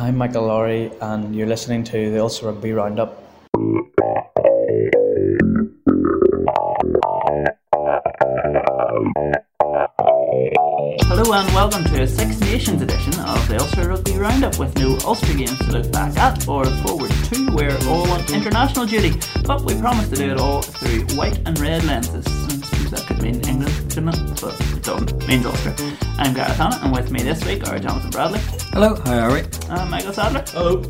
I'm Michael Lowry, and you're listening to the Ulster Rugby Roundup. Hello and welcome to a Six Nations edition of the Ulster Rugby Roundup with no Ulster games to look back at or forward to. We're all on international duty, but we promise to do it all through white and red lenses. I suppose that could mean England, shouldn't it? But it doesn't. It means Ulster. I'm Gareth Hanna, and with me this week are Jonathan Bradley. Hello, how are we? And Michael Sadlier. Hello.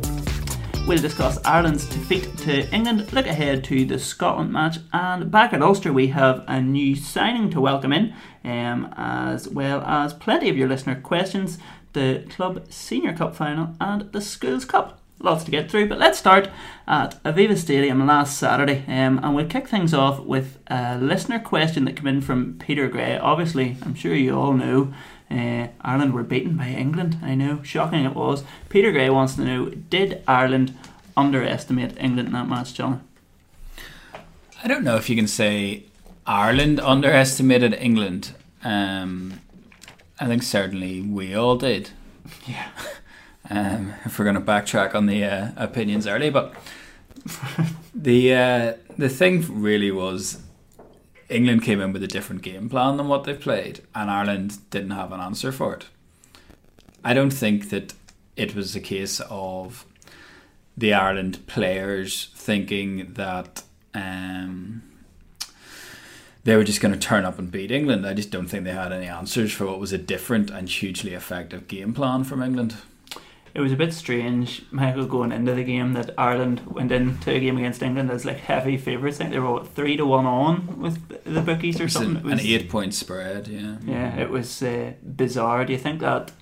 We'll discuss Ireland's defeat to England, look ahead to the Scotland match, and back at Ulster we have a new signing to welcome in, um, as well as plenty of your listener questions, the Club Senior Cup final, and the Schools Cup. Lots to get through, but let's start at Aviva Stadium last Saturday, um, and we'll kick things off with a listener question that came in from Peter Gray. Obviously, I'm sure you all know uh, Ireland were beaten by England. I know, shocking it was. Peter Gray wants to know: Did Ireland underestimate England in that match, John? I don't know if you can say Ireland underestimated England. Um, I think certainly we all did. Yeah. Um, if we're going to backtrack on the uh, opinions early, but the uh, the thing really was England came in with a different game plan than what they played, and Ireland didn't have an answer for it. I don't think that it was a case of the Ireland players thinking that um, they were just going to turn up and beat England. I just don't think they had any answers for what was a different and hugely effective game plan from England. It was a bit strange, Michael, going into the game that Ireland went into a game against England as like heavy favourites. I think they were what, three to one on with the bookies or It's something. an, It was, an eight point spread, yeah. Yeah, it was uh, bizarre. Do you think that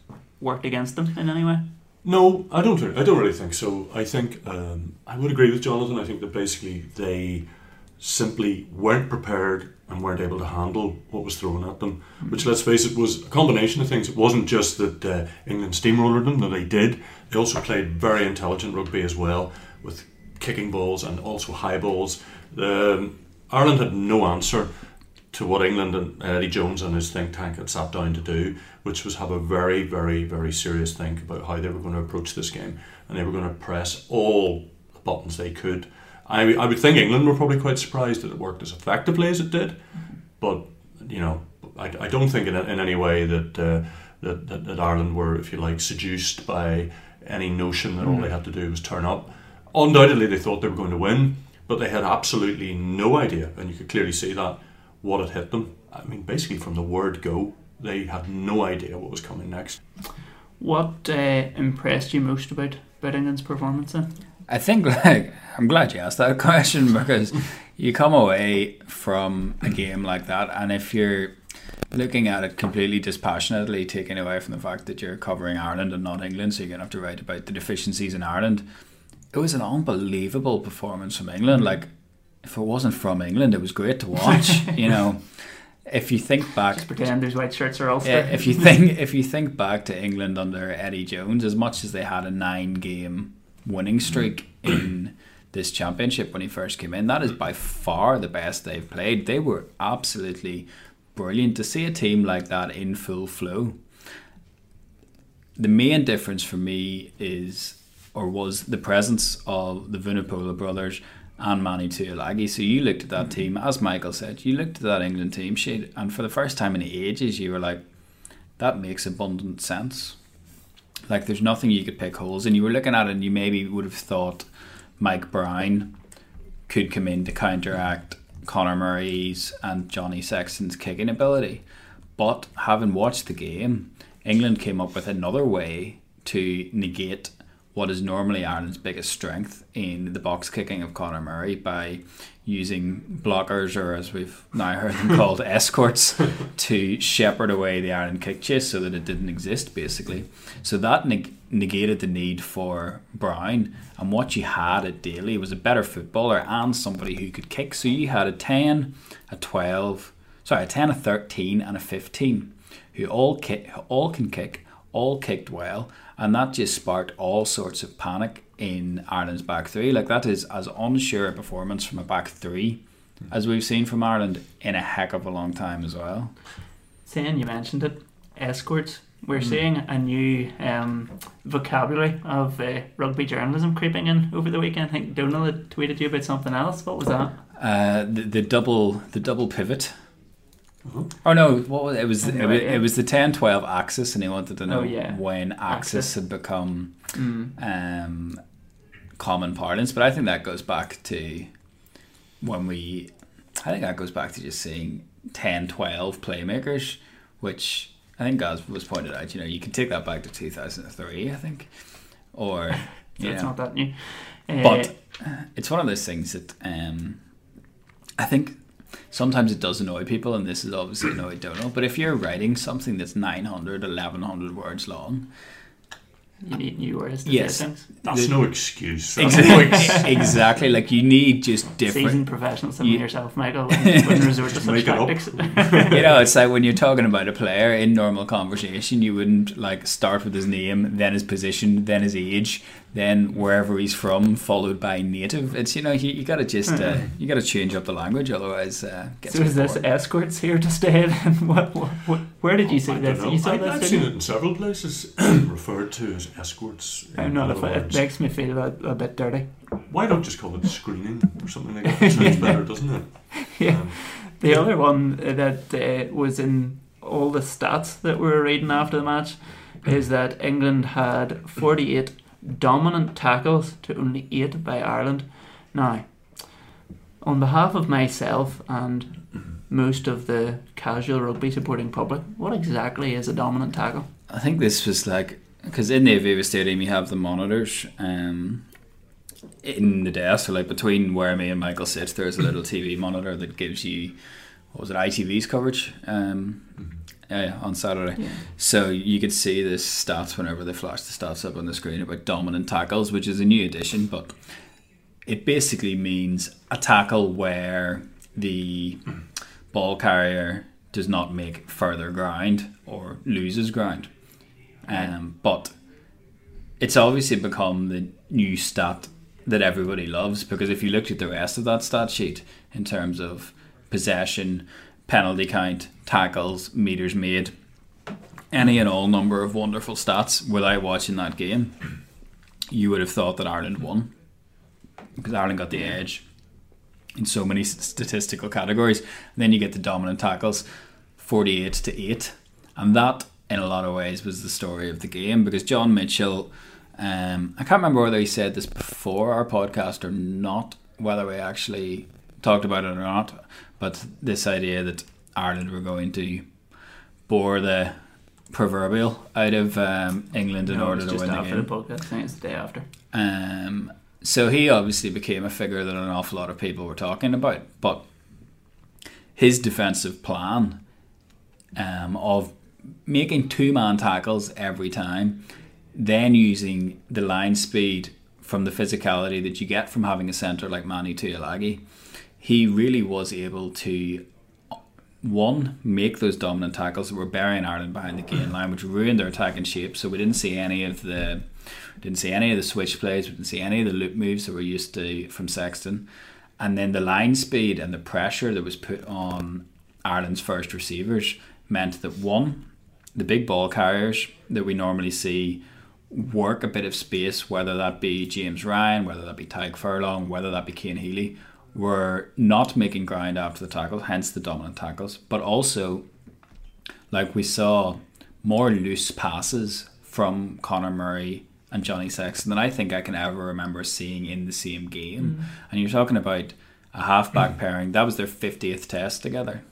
worked against them in any way? No, I don't. I don't really think so. I think um, I would agree with Jonathan. I think that basically they simply weren't prepared and weren't able to handle what was thrown at them. Which, let's face it, was a combination of things. It wasn't just that uh, England steamrollered them; that they did. They also played very intelligent rugby as well, with kicking balls and also high balls. Um, Ireland had no answer to what England and Eddie Jones and his think tank had sat down to do, which was have a very, very, very serious think about how they were going to approach this game, and they were going to press all the buttons they could. I, I would think England were probably quite surprised that it worked as effectively as it did, but you know, I, I don't think in, in any way that, uh, that, that that Ireland were, if you like, seduced by any notion that all they had to do was turn up. Undoubtedly, they thought they were going to win, but they had absolutely no idea, and you could clearly see that what had hit them. I mean, basically from the word go, they had no idea what was coming next. What uh, impressed you most about, about England's performance then? I think like I'm glad you asked that question because you come away from a game like that and if you're looking at it completely dispassionately, taking away from the fact that you're covering Ireland and not England, so you're gonna have to write about the deficiencies in Ireland. It was an unbelievable performance from England. Like if it wasn't from England, it was great to watch. you know, if you think back Just pretend those white shirts are Ulster. yeah, if you think if you think back to England under Eddie Jones, as much as they had a nine game winning streak in this championship when he first came in, that is by far the best they've played. They were absolutely brilliant to see a team like that in full flow. The main difference for me is or was the presence of the Vunipola brothers and Manny Tuilagi. So you looked at that mm-hmm. team, as Michael said, you looked at that England team sheet, and for the first time in ages, you were like, that makes abundant sense. Like, there's nothing you could pick holes in. You were looking at it, and you maybe would have thought Mike Brown could come in to counteract Conor Murray's and Johnny Sexton's kicking ability. But having watched the game, England came up with another way to negate what is normally Ireland's biggest strength in the box kicking of Conor Murray by using blockers, or as we've now heard them called, escorts, to shepherd away the Ireland kick chase so that it didn't exist, basically. So that neg- negated the need for Brown, and what you had at Daly was a better footballer and somebody who could kick. So you had a 10, a 12, sorry, a 10, a 13, and a 15 who all, ki- all can kick, all kicked well, and that just sparked all sorts of panic in Ireland's back three. Like that is as unsure a performance from a back three as we've seen from Ireland in a heck of a long time as well. Saying you mentioned it, escorts. We're seeing a new um, vocabulary of uh, rugby journalism creeping in over the weekend. I think Donald had tweeted you about something else. What was that? Uh, the, the double the double pivot. Uh-huh. Oh no! What was it? It was it, was, it was the 10-12 axis, and he wanted to know Oh, yeah. when axis, Axis. had become Mm. um, common parlance. But I think that goes back to when we. I think that goes back to just seeing 10-12 playmakers, which I think as was pointed out. You know, you can take that back to two thousand and three. I think, or So yeah. it's not that new. Uh, But it's one of those things that um, I think sometimes it does annoy people, and this is obviously annoyed Donald. But if you're writing something that's 900, 1100 words long, you need new words to Yes. say things. That's The- no excuse. That's no exactly, ex- exactly like you need just Seasoned different. professional some You- yourself, Michael. When, when resort to such Make it up. tactics. You know, it's like when you're talking about a player in normal conversation, you wouldn't like start with his name, then his position, then his age, then wherever he's from, followed by native. It's you know you, you gotta just uh, you gotta change up the language, otherwise. Uh, it gets so is this escorts here to stay? And what, what, what, where did you see I this? You saw I, this? I've seen it in several places referred to as escorts. I'm not a other fan. It makes me feel a, a bit dirty. Why don't just call it screening or something like that? It sounds better, doesn't it? Yeah. Um, The other one that uh, was in all the stats that we were reading after the match is that England had 48 dominant tackles to only 8 by Ireland. Now, on behalf of myself and most of the casual rugby supporting public, what exactly is a dominant tackle? I think this was like because in the Aviva Stadium you have the monitors um, in the desk. So like between where me and Michael sit, there's a little TV monitor that gives you what was it ITV's coverage um, yeah, on Saturday. Yeah. So you could see the stats whenever they flash the stats up on the screen about dominant tackles, which is a new addition, but it basically means a tackle where the ball carrier does not make further ground or loses ground. Um, but it's obviously become the new stat that everybody loves because if you looked at the rest of that stat sheet in terms of possession, penalty count, tackles, meters made, any and all number of wonderful stats without watching that game, you would have thought that Ireland won because Ireland got the edge in so many statistical categories. And then you get the dominant tackles, 48 to 8. And that, in a lot of ways, was the story of the game because John Mitchell, um, I can't remember whether he said this before our podcast or not, whether we actually talked about it or not, but this idea that Ireland were going to bore the proverbial out of um, England in No, order to win the after game. the podcast. I think it's the day after. Um, so he obviously became a figure that an awful lot of people were talking about. But his defensive plan um, of making two man tackles every time, then using the line speed from the physicality that you get from having a centre like Manny Tuilagi, he really was able to one, make those dominant tackles that were burying Ireland behind the gain line, which ruined their attacking shape. So we didn't see any of the didn't see any of the switch plays, we didn't see any of the loop moves that we're used to from Sexton. And then the line speed and the pressure that was put on Ireland's first receivers meant that one, the big ball carriers that we normally see work a bit of space, whether that be James Ryan, whether that be Tadhg Furlong, whether that be Cian Healy, were not making ground after the tackles, hence the dominant tackles. But also, like we saw more loose passes from Conor Murray and Johnny Sexton than I think I can ever remember seeing in the same game. Mm. And you're talking about a halfback mm. pairing, that was their 50th test together.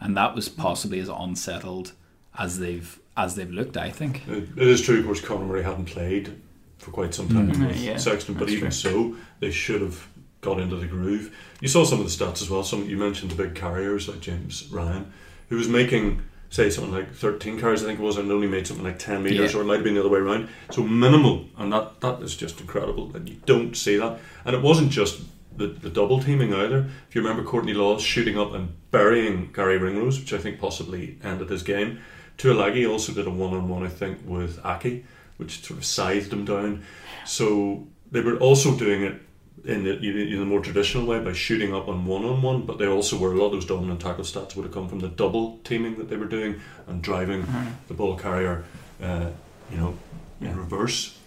And that was possibly as unsettled as they've as they've looked, I think. It, it is true, of course, Conor Murray hadn't played for quite some time with Yeah, Sexton, but even true. so, they should have got into the groove. You saw some of the stats as well. Some you mentioned the big carriers like James Ryan, who was making say something like 13 carries, I think it was, and only made something like 10 meters, Yeah. or it might have been the other way around. So minimal, and that that is just incredible that you don't see that. And it wasn't just the, the double teaming either. If you remember Courtney Lawes shooting up and burying Gary Ringrose, which I think possibly ended his game. Tuilagi also did a one on one, I think, with Aki, which sort of scythed him down. So they were also doing it in the, in the more traditional way by shooting up on one on one, but they also were a lot of those dominant tackle stats would have come from the double teaming that they were doing and driving the ball carrier uh, you know, in reverse.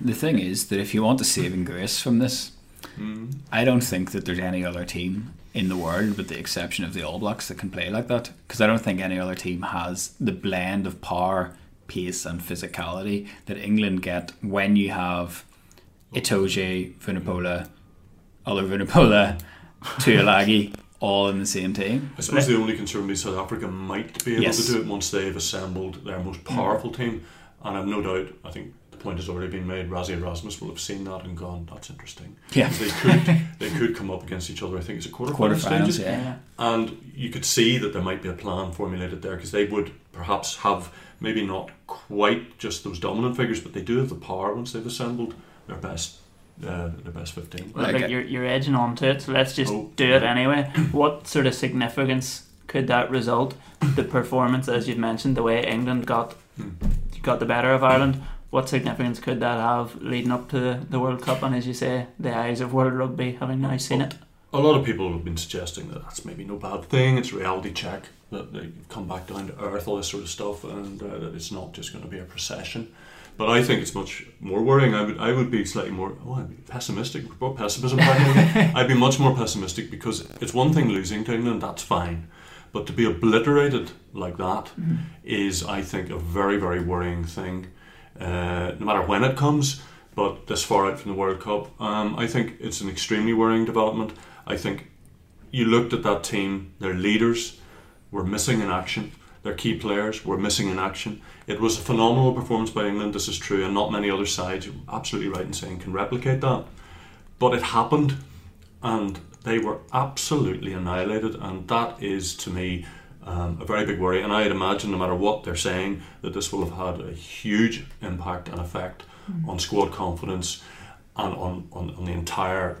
The thing is that if you want a saving grace from this, Mm. I don't think that there's any other team in the world, with the exception of the All Blacks, that can play like that. Because I don't think any other team has the blend of power, pace, and physicality that England get when you have Itoje, Vunipola, other Vunipola, Tuilagi, all in the same team. I suppose the only concern would be South Africa might be able Yes. to do it once they've assembled their most mm. powerful team. And I've no doubt, I think the point has already been made, Rassie Erasmus will have seen that and gone, that's interesting. Yeah. They could, they could come up against each other, I think it's a quarter Quarterfinals, stages. yeah. And you could see that there might be a plan formulated there because they would perhaps have maybe not quite just those dominant figures, but they do have the power once they've assembled their best, uh, their best 15. Well, Like like you're, you're edging on to it, so let's just Oh, do it yeah. anyway. What sort of significance could that result? The performance, as you've mentioned, the way England got Hmm. got the better of Ireland. What significance could that have leading up to the World Cup? And as you say, the eyes of world rugby having now seen it. A lot of people have been suggesting that that's maybe no bad thing. It's a reality check that they've come back down to earth, all this sort of stuff, and uh, that it's not just going to be a procession. But I think it's much more worrying. I would I would be slightly more oh I'd be pessimistic. We brought pessimism back. I'd be much more pessimistic because it's one thing losing to England, that's fine. But to be obliterated like that is, I think, a very, very worrying thing. Uh, no matter when it comes, but this far out from the World Cup, um, I think it's an extremely worrying development. I think you looked at that team, their leaders were missing in action, their key players were missing in action. It was a phenomenal performance by England, this is true, and not many other sides, you're absolutely right in saying, can replicate that. But it happened, and they were absolutely annihilated, and that is to me um, a very big worry. And I'd imagine, no matter what they're saying, that this will have had a huge impact and effect on squad confidence and on, on, on the entire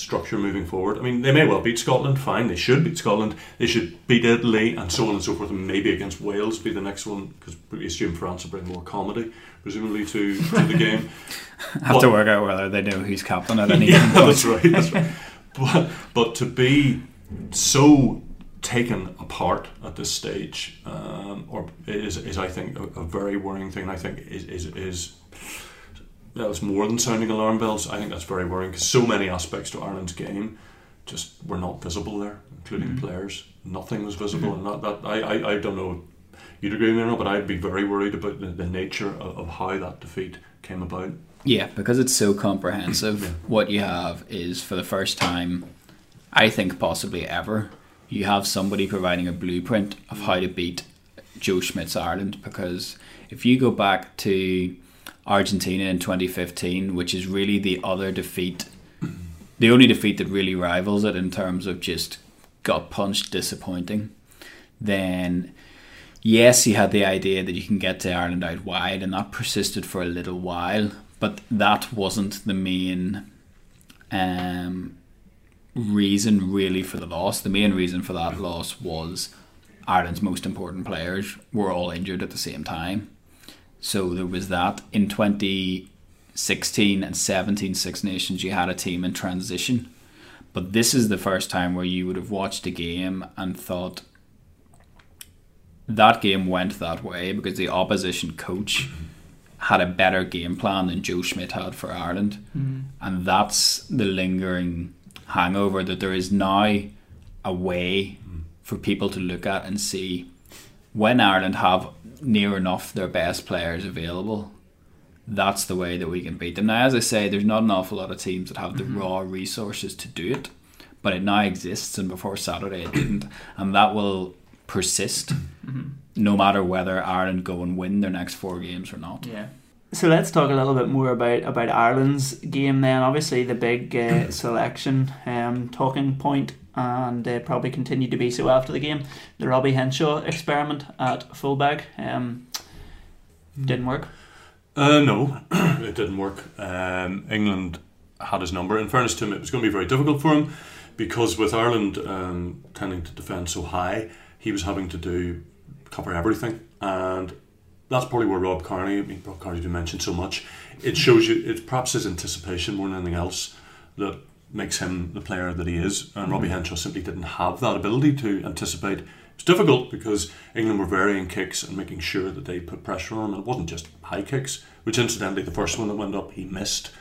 structure moving forward. I mean, they may well beat Scotland, fine, they should beat Scotland, they should beat Italy, and so on and so forth, and maybe against Wales be the next one, because we assume France will bring more comedy, presumably, to, to the game. Have But- to work out whether they know who's captain at any yeah, that's right. That's right. But but to be so taken apart at this stage, um, or is is I think a, a very worrying thing. I think is is is. That's more than sounding alarm bells. I think that's very worrying because so many aspects to Ireland's game just were not visible there, including mm-hmm. players. Nothing was visible, mm-hmm. and that, that I, I, I don't know if you'd agree with me or not, but I'd be very worried about the, the nature of, of how that defeat came about. Yeah, because it's so comprehensive. Yeah. What you have is for the first time, I think possibly ever, you have somebody providing a blueprint of how to beat Joe Schmidt's Ireland. Because if you go back to Argentina in 2015, which is really the other defeat, the only defeat that really rivals it in terms of just got punched disappointing, then yes, he had the idea that you can get to Ireland out wide, and that persisted for a little while. But that wasn't the main um, reason, really, for the loss. The main reason for that loss was Ireland's most important players were all injured at the same time. So there was that. In 2016 and 17 Six Nations, you had a team in transition. But this is the first time where you would have watched a game and thought, that game went that way because the opposition coach had a better game plan than Joe Schmidt had for Ireland. Mm-hmm. And that's the lingering hangover that there is now a way mm. for people to look at and see when Ireland have near enough their best players available. That's the way that we can beat them. Now, as I say, there's not an awful lot of teams that have the mm-hmm. raw resources to do it, but it now exists, and before Saturday it didn't, and that will persist mm-hmm. no matter whether Ireland go and win their next four games or not. Yeah. So let's talk a little bit more about, about Ireland's game then. Obviously, the big uh, selection um, talking point, and uh, probably continue to be so after the game. The Robbie Henshaw experiment at fullback um, didn't work. Uh, no, it didn't work. Um, England had his number. In fairness to him, it was going to be very difficult for him because with Ireland um, tending to defend so high, he was having to do cover everything, and that's probably where Rob Kearney, I mean, Rob Kearney, you mentioned so much. It shows you, it's perhaps his anticipation more than anything else that makes him the player that he is. And Robbie mm-hmm. Henshaw simply didn't have that ability to anticipate. It's difficult because England were varying kicks and making sure that they put pressure on him. And it wasn't just high kicks, which incidentally, the first one that went up, he missed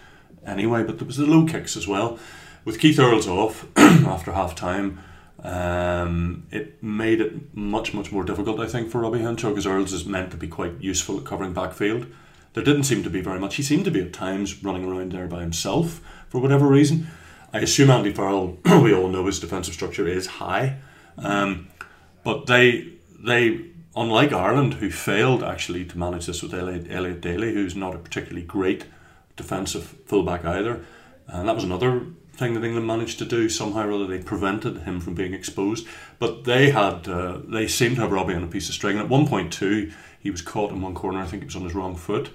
anyway, but there was the low kicks as well. With Keith Earls off after half time, um, it made it much, much more difficult, I think, for Robbie Henshaw because Earls is meant to be quite useful at covering backfield. There didn't seem to be very much. He seemed to be at times running around there by himself for whatever reason. I assume Andy Farrell, we all know his defensive structure is high, um, but they they unlike Ireland, who failed actually to manage this with Elliot, Elliot Daly, who's not a particularly great defensive fullback either, and that was another thing that England managed to do somehow or other. They prevented him from being exposed, but they had uh, they seemed to have Robbie on a piece of string. And at one point too, he was caught in one corner. I think it was on his wrong foot,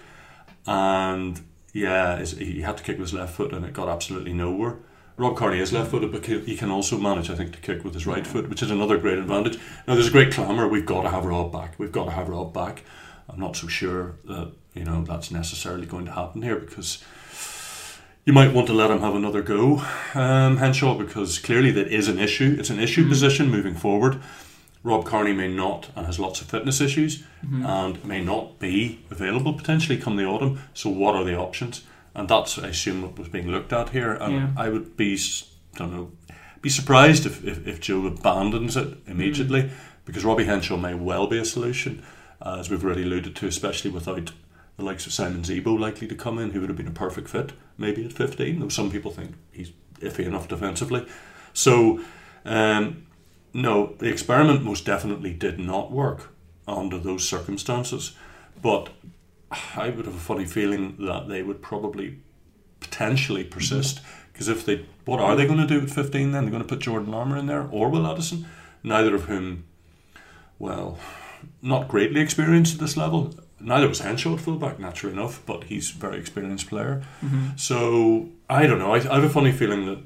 and yeah, he had to kick with his left foot, and it got absolutely nowhere. Rob Kearney is left footed, but he can also manage, I think, to kick with his right foot, which is another great advantage. Now, there's a great clamour. We've got to have Rob back. We've got to have Rob back. I'm not so sure that you know that's necessarily going to happen here because you might want to let him have another go, um, Henshaw, because clearly that is an issue. It's an issue mm-hmm. position moving forward. Rob Kearney may not and has lots of fitness issues mm-hmm. and may not be available potentially come the autumn. So, what are the options? And that's, I assume, what was being looked at here. And yeah. I would be, don't know, be surprised if, if, if Joe abandons it immediately mm-hmm. because Robbie Henshaw may well be a solution, uh, as we've already alluded to, especially without the likes of Simon Zebo likely to come in, who would have been a perfect fit maybe at 15, though some people think he's iffy enough defensively. So, um, no, the experiment most definitely did not work under those circumstances. But I would have a funny feeling that they would probably potentially persist. Because if they, what are they going to do at 15 then? They're going to put Jordan Larmour in there or Will Addison, neither of whom, well, not greatly experienced at this level neither was Henshaw at fullback, naturally enough, but he's a very experienced player. Mm-hmm. So I don't know. I, I, have a funny feeling that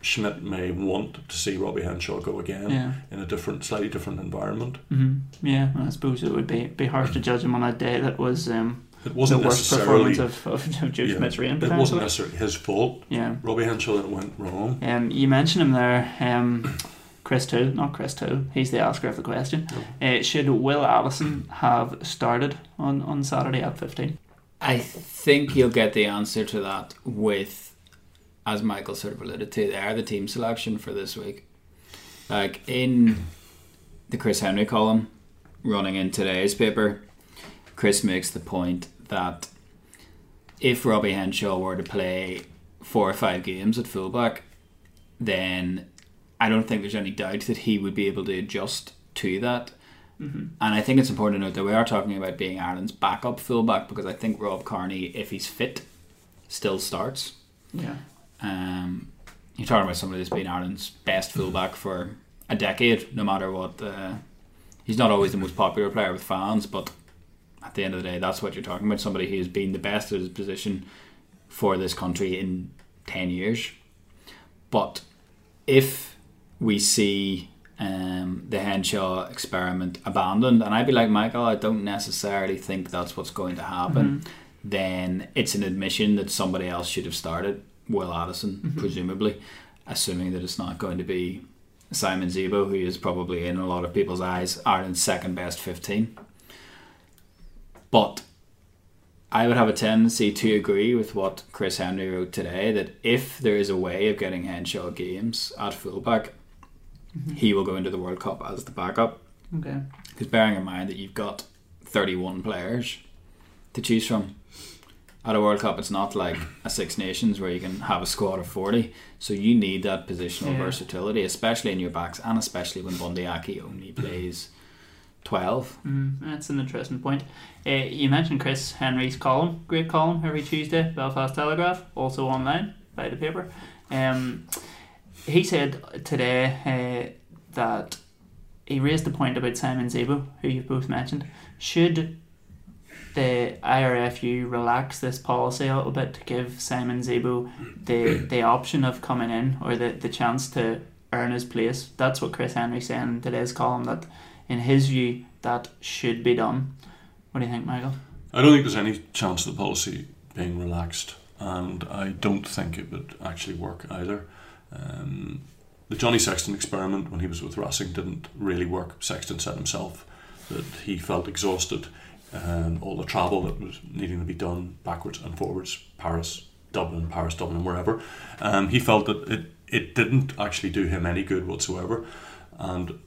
Schmidt may want to see Robbie Henshaw go again yeah. in a different, slightly different environment. Mm-hmm. Yeah, I suppose it would be be harsh to judge him on a day that was. Um, it wasn't the worst performance of, of, of Joe yeah, Schmidt's reign. It wasn't necessarily his fault. Yeah, Robbie Henshaw that went wrong. Um, you mentioned him there. Um, Chris Toole, not Chris Toole, he's the asker of the question. Uh, should Will Addison have started on, on Saturday at 15? I think you'll get the answer to that with, as Michael sort of alluded to, they are the team selection for this week. Like in the Chris Henry column running in today's paper, Chris makes the point that if Robbie Henshaw were to play four or five games at fullback, then I don't think there's any doubt that he would be able to adjust to that. Mm-hmm. And I think it's important to note that we are talking about being Ireland's backup fullback because I think Rob Kearney, if he's fit, still starts. Yeah. Um, you're talking about somebody that's been Ireland's best fullback for a decade, no matter what. Uh, he's not always the most popular player with fans, but at the end of the day, that's what you're talking about. Somebody who's been the best at his position for this country in 10 years. But if we see um, the Henshaw experiment abandoned, and I'd be like Michael, I don't necessarily think that's what's going to happen. Mm-hmm. Then it's an admission that somebody else should have started, Will Addison, mm-hmm. presumably, assuming that it's not going to be Simon Zebo, who is probably in a lot of people's eyes Ireland's second best 15. But I would have a tendency to agree with what Chris Henry wrote today that if there is a way of getting Henshaw games at fullback, mm-hmm. he will go into the World Cup as the backup. Okay. Because bearing in mind that you've got 31 players to choose from. At a World Cup, it's not like a Six Nations where you can have a squad of 40. So you need that positional yeah. versatility, especially in your backs, and especially when Bundee Aki only plays 12. Mm, that's an interesting point. Uh, you mentioned Chris Henry's column, great column every Tuesday, Belfast Telegraph, also online by the paper. Um, he said today uh, that he raised the point about Simon Zebo, who you've both mentioned. Should the IRFU relax this policy a little bit to give Simon Zebo the the option of coming in or the, the chance to earn his place? That's what Chris Henry said in today's column that in his view that should be done. What do you think, Michael? I don't think there's any chance of the policy being relaxed. and I don't think it would actually work either. Um, the Johnny Sexton experiment when he was with Racing didn't really work. Sexton said himself that he felt exhausted and all the travel that was needing to be done backwards and forwards, Paris, Dublin, Paris, Dublin, wherever. Um, he felt that it, it didn't actually do him any good whatsoever. And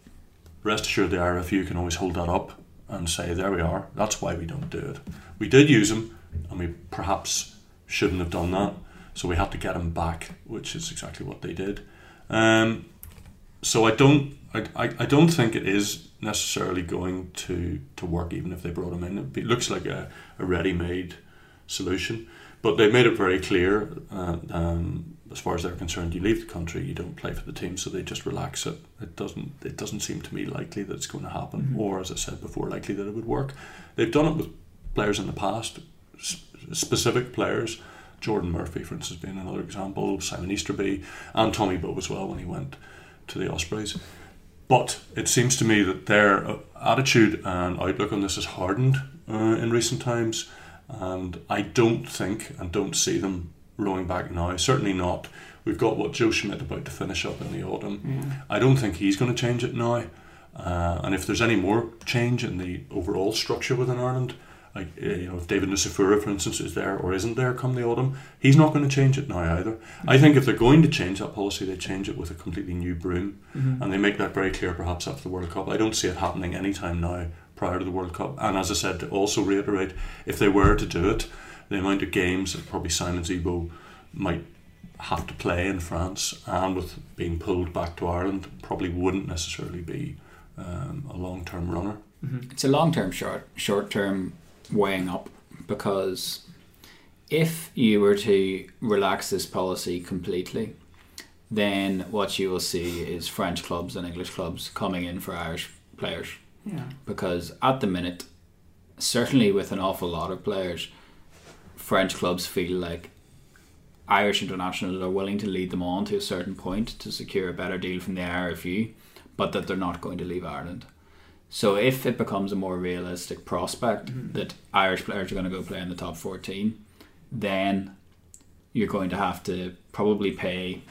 rest assured, the RFU can always hold that up and say, there we are, that's why we don't do it. We did use him, and we perhaps shouldn't have done that, so we had to get him back, which is exactly what they did. Um, so I don't, I, I, don't think it is necessarily going to, to work, even if they brought him in. It be- looks like a, a ready-made solution, but they made it very clear. Uh, um, as far as they're concerned, you leave the country, you don't play for the team, so they just relax it. It doesn't. It doesn't seem to me likely that it's going to happen, Mhm. or as I said before, likely that it would work. They've done it with players in the past, specific players. Jordan Murphy, for instance, being another example. Simon Easterby and Tommy Bowe as well when he went to the Ospreys. But it seems to me that their uh, attitude and outlook on this has hardened uh, in recent times, and I don't think and don't see them rowing back now. Certainly not. We've got what Joe Schmidt about to finish up in the autumn. Yeah. I don't think he's going to change it now. Uh, and if there's any more change in the overall structure within Ireland, like uh, you know, if David Nucifora, for instance, is there or isn't there come the autumn, he's not going to change it now either. I think if they're going to change that policy, they change it with a completely new broom, Mhm. and they make that very clear, perhaps after the World Cup. I don't see it happening anytime now prior to the World Cup. And as I said, to also reiterate, if they were to do it, the amount of games that probably Simon Zebo might have to play in France and with being pulled back to Ireland probably wouldn't necessarily be um, a long term runner. Mhm. It's a long term, short short term weighing up because if you were to relax this policy completely, then what you will see is French clubs and English clubs coming in for Irish players Yeah. because at the minute, certainly with an awful lot of players, French clubs feel like Irish internationals are willing to lead them on to a certain point to secure a better deal from the RFU, but that they're not going to leave Ireland. So if it becomes a more realistic prospect Mhm. that Irish players are going to go play in the top 14, then you're going to have to probably pay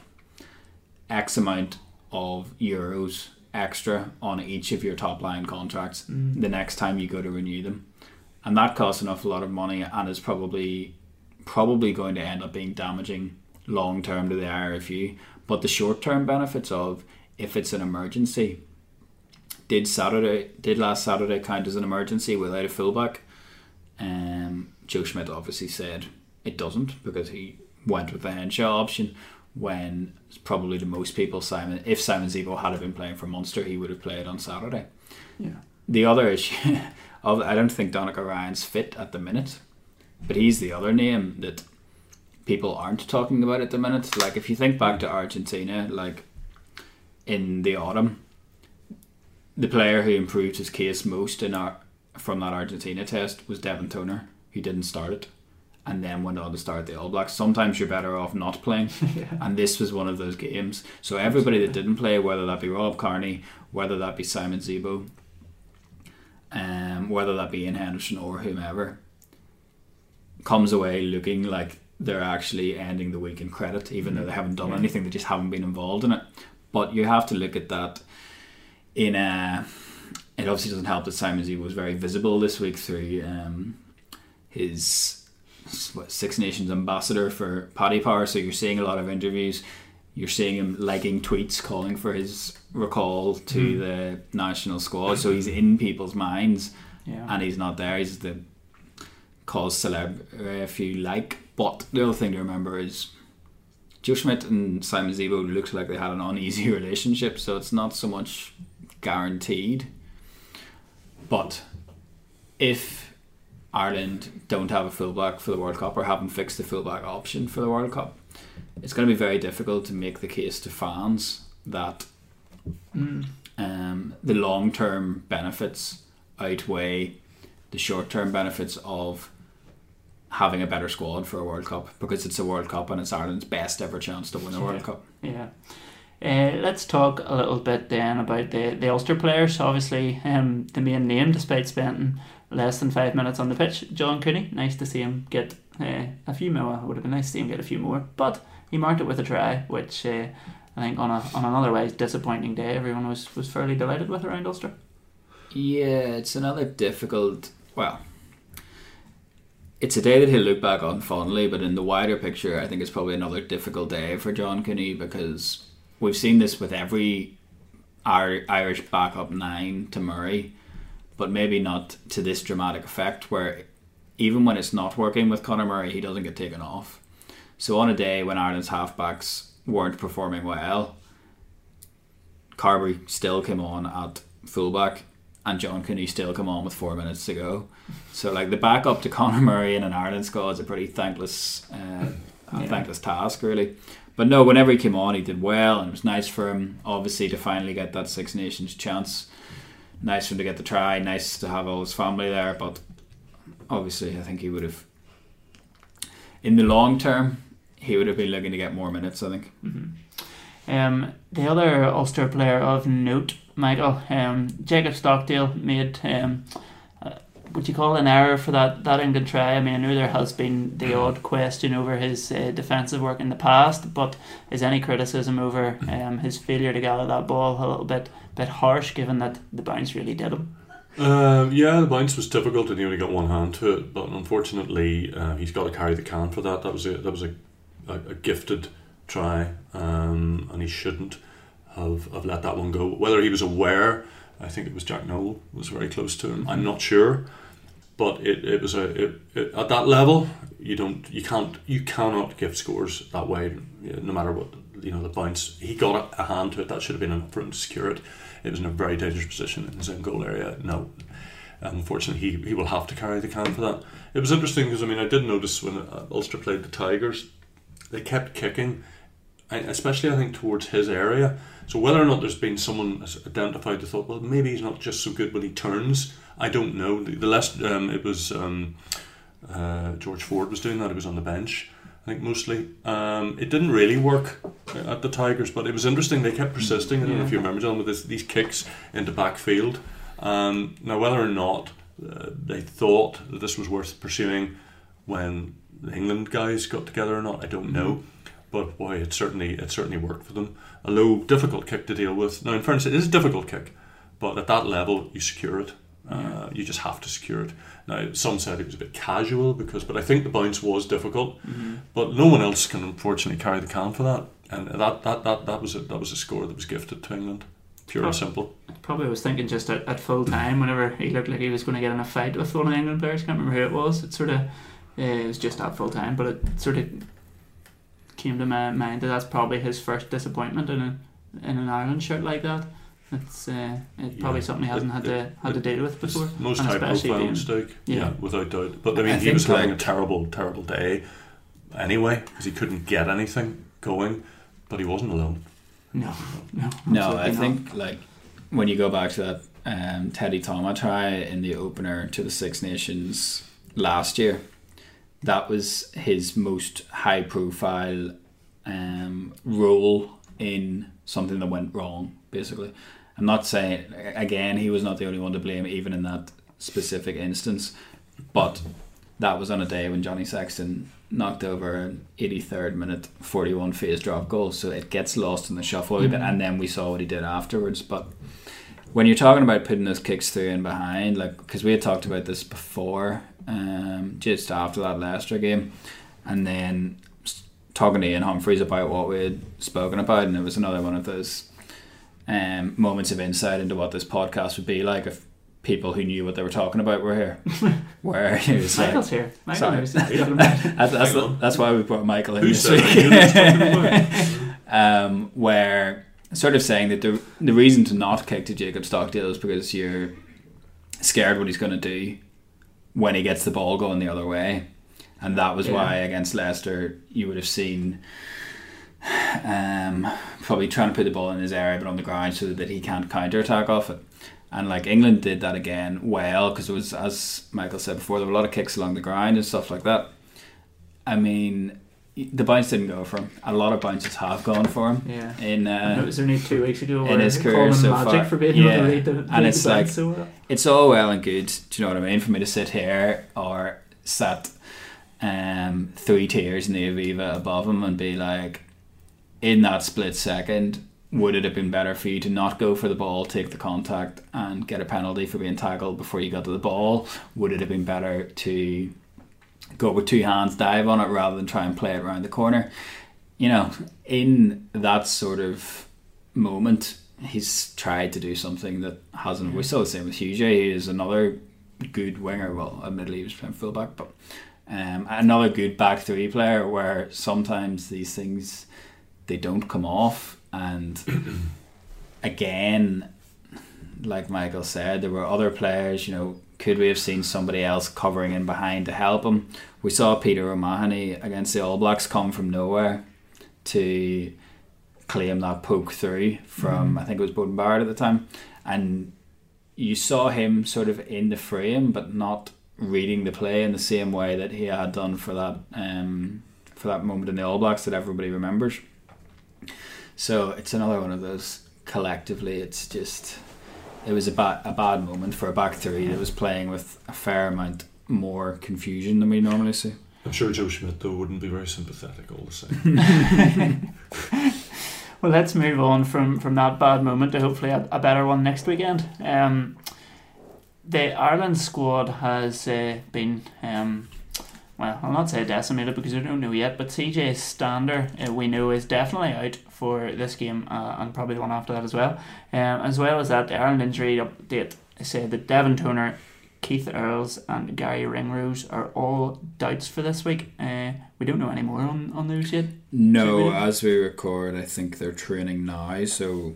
X amount of euros extra on each of your top line contracts Mm. the next time you go to renew them. And that costs an awful lot of money and is probably probably going to end up being damaging long term to the RFU. But the short term benefits of if it's an emergency did Saturday did last Saturday count as an emergency without a fullback? Um, Joe Schmidt obviously said it doesn't because he went with the Henshaw option when probably to most people Simon if Simon Zebo had been playing for Munster he would have played on Saturday. Yeah. The other issue of I don't think Donnacha Ryan's fit at the minute, but he's the other name that people aren't talking about at the minute. Like if you think back to Argentina, like in the autumn, the player who improved his case most in our from that Argentina test was Devin Toner, who didn't start it, and then went on to start the All Blacks. Sometimes you're better off not playing, yeah. and this was one of those games. So everybody that didn't play, whether that be Rob Kearney, whether that be Simon Zebo, um, whether that be Ian Henderson or whomever, comes away looking like they're actually ending the week in credit, even though they haven't done Yeah. anything, they just haven't been involved in it. But you have to look at that in a. It obviously doesn't help that Simon Zebo was very visible this week through um, his what, Six Nations ambassador for Paddy Power. So you're seeing a lot of interviews. You're seeing him liking tweets calling for his recall to Mm. the national squad. So he's in people's minds Yeah. and he's not there. He's the cause celeb, uh, if you like. But the other thing to remember is Joe Schmidt and Simon Zebo looks like they had an uneasy relationship, so it's not so much guaranteed. But if Ireland don't have a fullback for the World Cup or haven't fixed the fullback option for the World Cup, it's going to be very difficult to make the case to fans that Mm. um, the long term benefits outweigh the short term benefits of having a better squad for a World Cup because it's a World Cup and it's Ireland's best ever chance to win a World Yeah. Cup. Yeah. Uh, let's talk a little bit then about the, the Ulster players. Obviously, um, the main name, despite spending less than five minutes on the pitch, John Cooney. Nice to see him get uh, a few more. It would have been nice to see him get a few more, but he marked it with a try, which uh, I think on a on an otherwise disappointing day, everyone was was fairly delighted with around Ulster. Yeah, it's another difficult. Well, it's a day that he'll look back on fondly, but in the wider picture, I think it's probably another difficult day for John Cooney because we've seen this with every Irish backup nine to Murray, but maybe not to this dramatic effect where even when it's not working with Conor Murray, he doesn't get taken off. So on a day when Ireland's halfbacks weren't performing well, Carbery still came on at fullback and John Cooney still come on with four minutes to go. So like the backup to Conor Murray in an Ireland squad is a pretty thankless, uh, yeah. thankless task really. But no, whenever he came on, he did well, and it was nice for him, obviously, to finally get that Six Nations chance. Nice for him to get the try. Nice to have all his family there. But obviously, I think he would have, in the long term, he would have been looking to get more minutes. I think. Mm-hmm. Um, the other Ulster player of note Michael. Um, Jacob Stockdale made, um, would you call an error for that, that England try? I mean, I know there has been the odd question over his uh, defensive work in the past, but is any criticism over um, his failure to gather that ball a little bit bit harsh, given that the bounce really did him? Um, yeah, the bounce was difficult, and he only got one hand to it. But unfortunately, uh, he's got to carry the can for that. That was a that was a, a, a gifted try, um, and he shouldn't have, have let that one go. Whether he was aware, I think it was Jack Nowell was very close to him. I'm not sure, but it, it was a it, it, at that level you don't you can't you cannot give scores that way no matter what you know the bounce he got a, hand to it that should have been enough for him to secure it. It was in a very dangerous position in his own goal area. No, unfortunately, he, he will have to carry the can for that. It was interesting because I mean I did notice when uh, Ulster played the Tigers, they kept kicking, especially I think towards his area. So whether or not there's been someone identified the thought, well, maybe he's not just so good when he turns. I don't know. The, the last um, it was um, uh, George Ford was doing that. He was on the bench. I think mostly. Um, it didn't really work at the Tigers, but it was interesting. They kept persisting. I don't know if you remember, John, with this, these kicks into backfield. Um, now, whether or not uh, they thought that this was worth pursuing when the England guys got together or not, I don't know. But boy, it certainly it certainly worked for them a low, difficult kick to deal with. Now, in fairness, it is a difficult kick, but at that level, you secure it. Uh, you just have to secure it. Now, some said it was a bit casual because, but I think the bounce was difficult. Mm-hmm. But no one else can unfortunately carry the can for that, and that that, that, that was a, that was a score that was gifted to England, pure and simple. Probably was thinking just at, at full time whenever he looked like he was going to get in a fight with one of the England players. Can't remember who it was. It sort of uh, it was just at full time, but it sort of came to my mind that that's probably his first disappointment in a in an Ireland shirt like that. It's uh, it's probably yeah. something he hasn't had to had to deal with before. Most high profile mistake, yeah. yeah. without doubt. But I mean, I he was having like, a terrible, terrible day anyway because he couldn't get anything going. But he wasn't alone. No, no, no. I not. think like when you go back to that um, Teddy Thomas try in the opener to the Six Nations last year that was his most high profile um, role in something that went wrong, basically. I'm not saying, again, he was not the only one to blame, even in that specific instance, but that was on a day when Johnny Sexton knocked over an 83rd minute 41 phase drop goal, so it gets lost in the shuffle a bit, mm-hmm. and then we saw what he did afterwards. But when you're talking about putting those kicks through and behind, like, because we had talked about this before um, just after that Leicester game, and then talking to Ian Humphreys about what we had spoken about, and it was another one of those um, moments of insight into what this podcast would be like if people who knew what they were talking about were here. Where he was Michael's like, here. Michael knows that's, that's, that's, why we brought Michael in this week. um, where sort of saying that the the reason to not kick to Jacob Stockdale is because you're scared what he's going to do when he gets the ball going the other way. And that was yeah. why against Leicester you would have seen um, probably trying to put the ball in his area but on the ground so that he can't counter attack off it. And like England did that again well because it was as Michael said before there were a lot of kicks along the ground and stuff like that. I mean, the bounce didn't go for him. A lot of bounces have gone for him. Yeah. In uh, it was only two weeks ago. In his career so far. For being yeah. able to the, and it's like so well. it's all well and good. Do you know what I mean? For me to sit here or sat um, three tiers in the Aviva above him and be like, in that split second, would it have been better for you to not go for the ball, take the contact, and get a penalty for being tackled before you got to the ball? Would it have been better to go with two hands, dive on it, rather than try and play it around the corner? You know, in that sort of moment, he's tried to do something that hasn't. We saw the same with Hugh. He is another good winger. Well, admittedly, he was playing fullback, but um, another good back three player where sometimes these things they don't come off. And again, like Michael said, there were other players. You know, could we have seen somebody else covering in behind to help him? We saw Peter O'Mahony against the All Blacks come from nowhere to claim that poke through from I think it was Beauden Barrett at the time, and you saw him sort of in the frame, but not reading the play in the same way that he had done for that um, for that moment in the All Blacks that everybody remembers. So it's another one of those. Collectively, it's just it was a bad a bad moment for a back three that was playing with a fair amount more confusion than we normally see. I'm sure Joe Schmidt though wouldn't be very sympathetic all the same. Well, let's move on from, from that bad moment to hopefully a, a better one next weekend. Um, the Ireland squad has uh, been, um, well, I'll not say decimated because we don't know yet, but CJ Stander, uh, we know, is definitely out for this game uh, and probably the one after that as well. Um, as well as that, the Ireland injury update said that Devin Toner Keith Earls and Garry Ringrose are all doubts for this week. Uh, we don't know any more on, on those yet. No, as we record, I think they're training now. So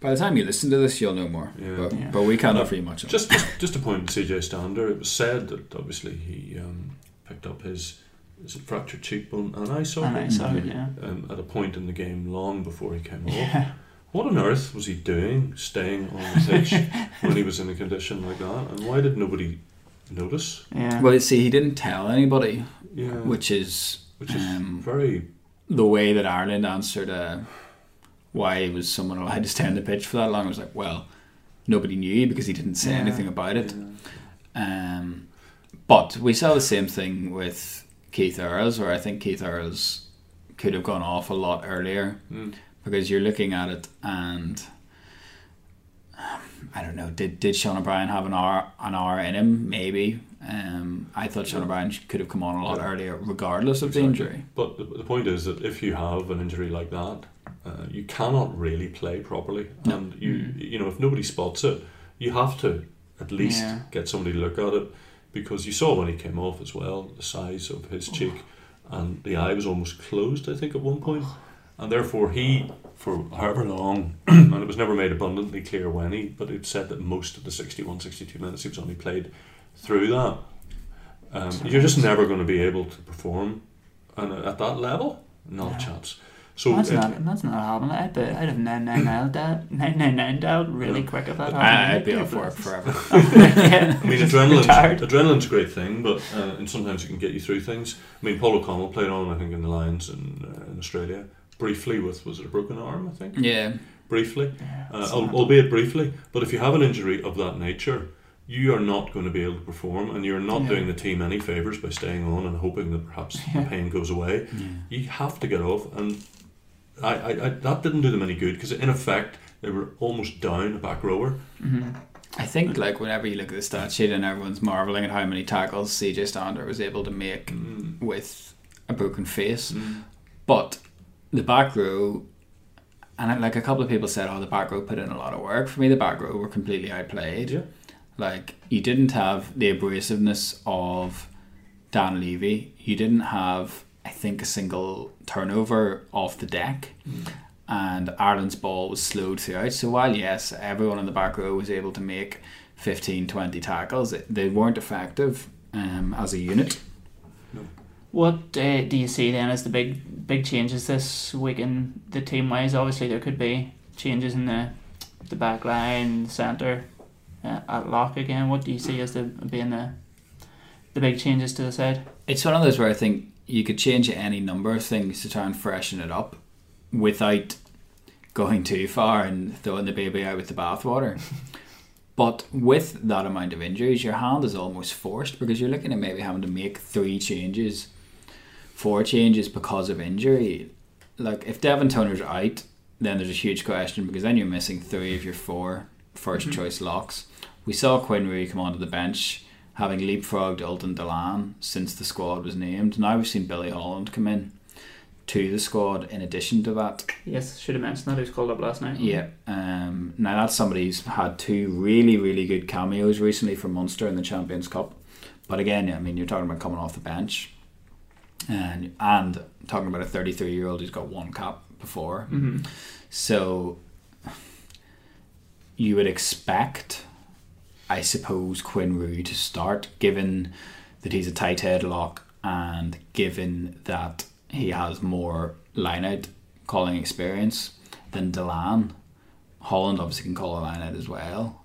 by the time you listen to this, you'll know more. Yeah. But, Yeah. but we can't offer you much. just, just just to point CJ Stander, it was said that obviously he um, picked up his is it fractured cheekbone and eye socket And I saw it, yeah. um, at a point in the game long before he came off. Yeah. What on earth was he doing, staying on the pitch when he was in a condition like that? And why did nobody notice? Yeah. Well, you see, he didn't tell anybody, Yeah, which is which is um, very the way that Ireland answered uh, why was someone allowed to stay on the pitch for that long. I was like, well, nobody knew because he didn't say Yeah. anything about it. Um, but we saw the same thing with Keith Earls, where I think Keith Earls could have gone off a lot earlier Mm. because you're looking at it and um, I don't know. Did did Sean O'Brien have an hour an hour in him? Maybe. Um, I thought Sean O'Brien could have come on a lot Yeah. earlier, regardless of the injury. But the, the point is that if you have an injury like that, uh, you cannot really play properly, No. and you Mm. you know if nobody spots it, you have to at least Yeah. get somebody to look at it because you saw when he came off as well the size of his cheek and the eye was almost closed I think at one point. And therefore he for however long and it was never made abundantly clear when he but it said that most of the 61 62 minutes he was only played through that. Um, you're just never going to be able to perform and at that level? Not Yeah. a chance so that's it- not that's not happening. I'd, be, I'd have 999 dialed, 999 dialed really quick if that happened. I, I'd be off work forever. yeah. I mean, Just adrenaline's, adrenaline's a great thing, but uh, and sometimes it can get you through things. I mean, Paul O'Connell played on, I think, in the Lions in, uh, in Australia briefly with was it a broken arm? I think yeah, briefly, Yeah, uh, it's al- not- albeit briefly. But if you have an injury of that nature, you are not going to be able to perform, and you're not Yeah. doing the team any favors by staying on and hoping that perhaps Yeah. the pain goes away. You have to get off, and I, I, I that didn't do them any good because in effect they were almost down a back rower. Mhm. I think like whenever you look at the stat sheet and everyone's marveling at how many tackles CJ Stander was able to make Mm. with a broken face, Mm. but the back row. And like a couple of people said, oh, the back row put in a lot of work. For me, the back row were completely outplayed. Yeah. Like you didn't have the abrasiveness of Dan Leavy. You didn't have, I think, a single turnover off the deck. And Ireland's ball was slowed throughout. So while yes, everyone in the back row was able to make 15, 20 tackles, it, they weren't effective um, as a unit. What uh, do you see then as the big big changes this week in the team wise? Obviously, there could be changes in the the back line, centre, uh, at lock again. What do you see as the being the the big changes to the side? It's one of those where I think you could change any number of things to try and freshen it up without going too far and throwing the baby out with the bathwater. But with that amount of injuries, your hand is almost forced because you're looking at maybe having to make three changes, four changes because of injury. Like if Devin Toner's out, then there's a huge question because then you're missing three of your four first mm-hmm. choice locks. We saw Quinn Roux come onto the bench having leapfrogged Ultan Dillane since the squad was named. Now we've seen Billy Holland come in to the squad in addition to that. Yes, should have mentioned that. Who's called up last night? Yeah. Um, now that's somebody who's had two really, really good cameos recently for Munster in the Champions Cup. But again, I mean, you're talking about coming off the bench, and and talking about a 33 year old who's got one cap before. hmm So you would expect, I suppose, Quinn Roux to start, given that he's a tight head lock and given that he has more line out calling experience than Dillane. Holland obviously can call a line out as well.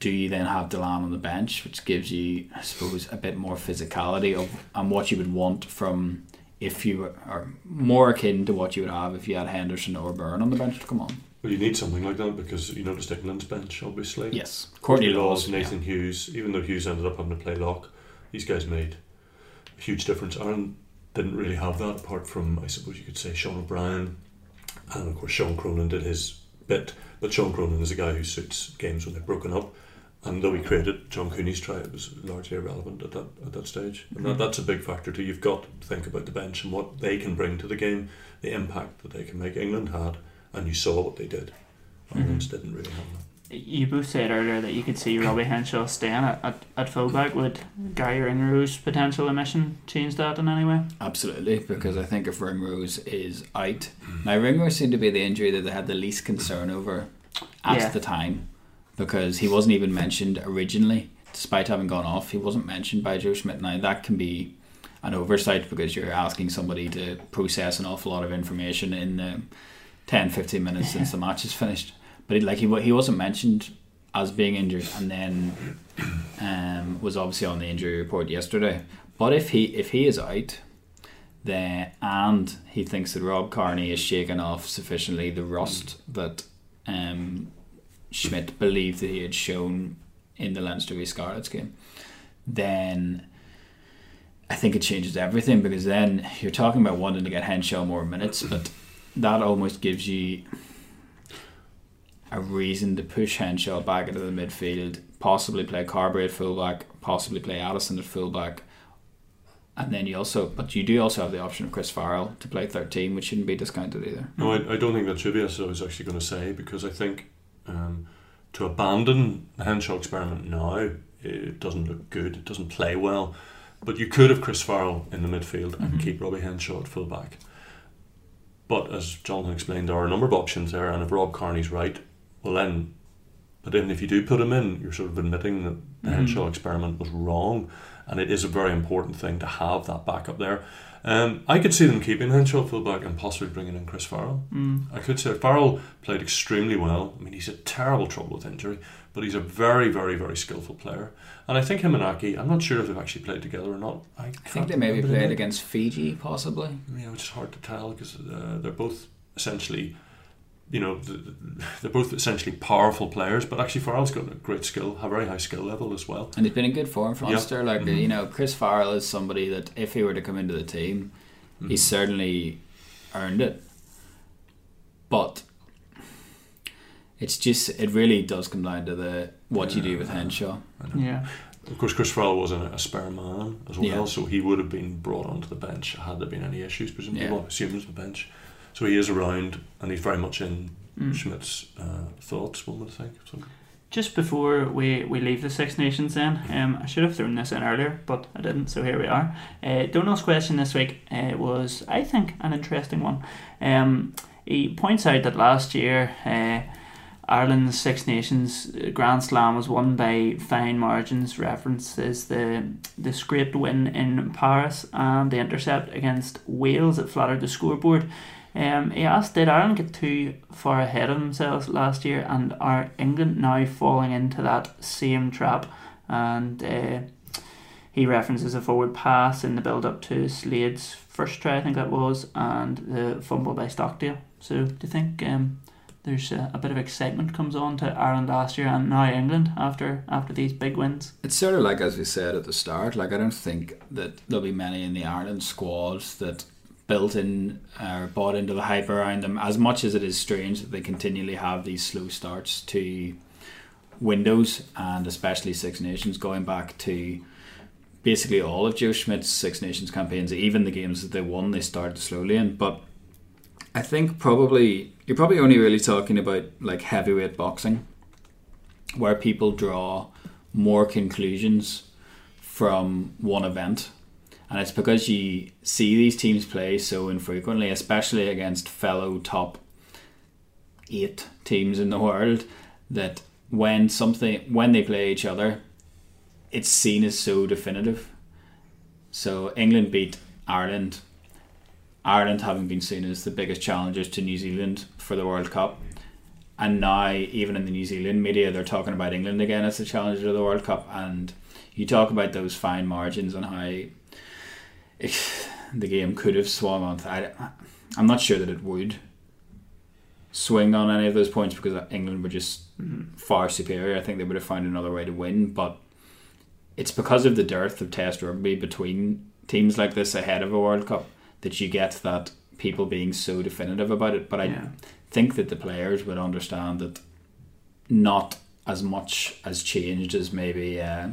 Do you then have Dillane on the bench, which gives you, I suppose, a bit more physicality of and what you would want from if you or more akin to what you would have if you had Henderson or Byrne on the bench to come on. Well, you need something like that because you noticed England's bench, obviously. Yes, Courtney Lawes, Nathan Hughes. Even though Hughes ended up having to play lock, these guys made a huge difference. Aaron didn't really have that apart from, I suppose you could say, Sean O'Brien, and of course Sean Cronin did his bit. But Sean Cronin is a guy who suits games when they're broken up. And though he created John Cooney's try, it was largely irrelevant at that at that stage. And that, mm-hmm. that's a big factor too. You've got to think about the bench and what they can bring to the game, the impact that they can make. England had, and you saw what they did. Ireland didn't really have that. You both said earlier that you could see Robbie Henshaw staying at, at, at fullback. Would Garry Ringrose potential omission change that in any way? Absolutely, because I think if Ringrose is out, now Ringrose seemed to be the injury that they had the least concern over at Yeah. the time, because he wasn't even mentioned originally, despite having gone off. He wasn't mentioned by Joe Schmidt. Now that can be an oversight because you're asking somebody to process an awful lot of information in the 10, 15 minutes since the match is finished. But he, like he he wasn't mentioned as being injured, and then um, was obviously on the injury report yesterday. But if he if he is out, then and he thinks that Rob Kearney is shaken off sufficiently the rust that um, Schmidt believed that he had shown in the Leinster v Scarlets game, then I think it changes everything because then you're talking about wanting to get Henshaw more minutes, but that almost gives you a reason to push Henshaw back into the midfield, possibly play Carbery at fullback, possibly play Addison at fullback. And then you also, but you do also have the option of Chris Farrell to play 13, which shouldn't be discounted either. No, I, I don't think that should be as I was actually going to say because I think um, to abandon the Henshaw experiment now, it doesn't look good. It doesn't play well. But you could have Chris Farrell in the midfield and keep Robbie Henshaw at full back. But as Jonathan explained, there are a number of options there, and if Rob Kearney's right, well then, but then if you do put him in, you're sort of admitting that the Henshaw experiment was wrong, and it is a very important thing to have that backup there. Um, I could see them keeping Henshaw fullback and possibly bringing in Chris Farrell. I could say Farrell played extremely well. I mean, he's had terrible trouble with injury, but he's a very, very, very skillful player. And I think him and Aki, I'm not sure if they've actually played together or not. I, I think they maybe played against Fiji, possibly. Yeah, which is hard to tell because uh, they're both essentially, you know, th- th- they're both essentially powerful players. But actually, Farrell's got a great skill, a very high skill level as well. And he's been in good form for. Ulster. Like, Mhm. you know, Chris Farrell is somebody that if he were to come into the team, he's certainly earned it. But it's just, it really does come down to the what you do with Henshaw. Yeah. Of course, Chris Farrell wasn't a spare man as well, Yeah. so he would have been brought onto the bench had there been any issues. Presumably, Yeah. well, assumes the bench. So he is around, and he's very much in Mm. Schmidt's uh, thoughts. One would think. So, Just before we, we leave the Six Nations, then, um, I should have thrown this in earlier, but I didn't, so here we are. Uh, Donald's question this week uh, was, I think, an interesting one. Um, he points out that last year, uh, Ireland's Six Nations Grand Slam was won by fine margins. References the the scraped win in Paris and the intercept against Wales that flattered the scoreboard. Um, he asked, did Ireland get too far ahead of themselves last year, and are England now falling into that same trap? And uh, he references a forward pass in the build up to Slade's first try, I think that was, and the fumble by Stockdale. So, do you think um, there's a, a bit of excitement comes on to Ireland last year and now England after after these big wins. It's sort of like as we said at the start. Like I don't think that there'll be many in the Ireland squads that built in or bought into the hype around them. As much as it is strange that they continually have these slow starts to windows and especially Six Nations, going back to basically all of Joe Schmidt's Six Nations campaigns, even the games that they won, they started slowly in. But I think probably you're probably only really talking about like heavyweight boxing, where people draw more conclusions from one event. And it's because you see these teams play so infrequently, especially against fellow top eight teams in the world, that when something when they play each other, it's seen as so definitive. So England beat Ireland. Ireland having been seen as the biggest challengers to New Zealand for the World Cup. And now, even in the New Zealand media, they're talking about England again as the challenger to the World Cup. And you talk about those fine margins and how it, the game could have swung on. I, I'm not sure that it would swing on any of those points because England were just mm-hmm. far superior. I think they would have found another way to win, but it's because of the dearth of Test rugby between teams like this ahead of a World Cup that you get that people being so definitive about it. But I Yeah. think that the players would understand that not as much has changed as maybe uh,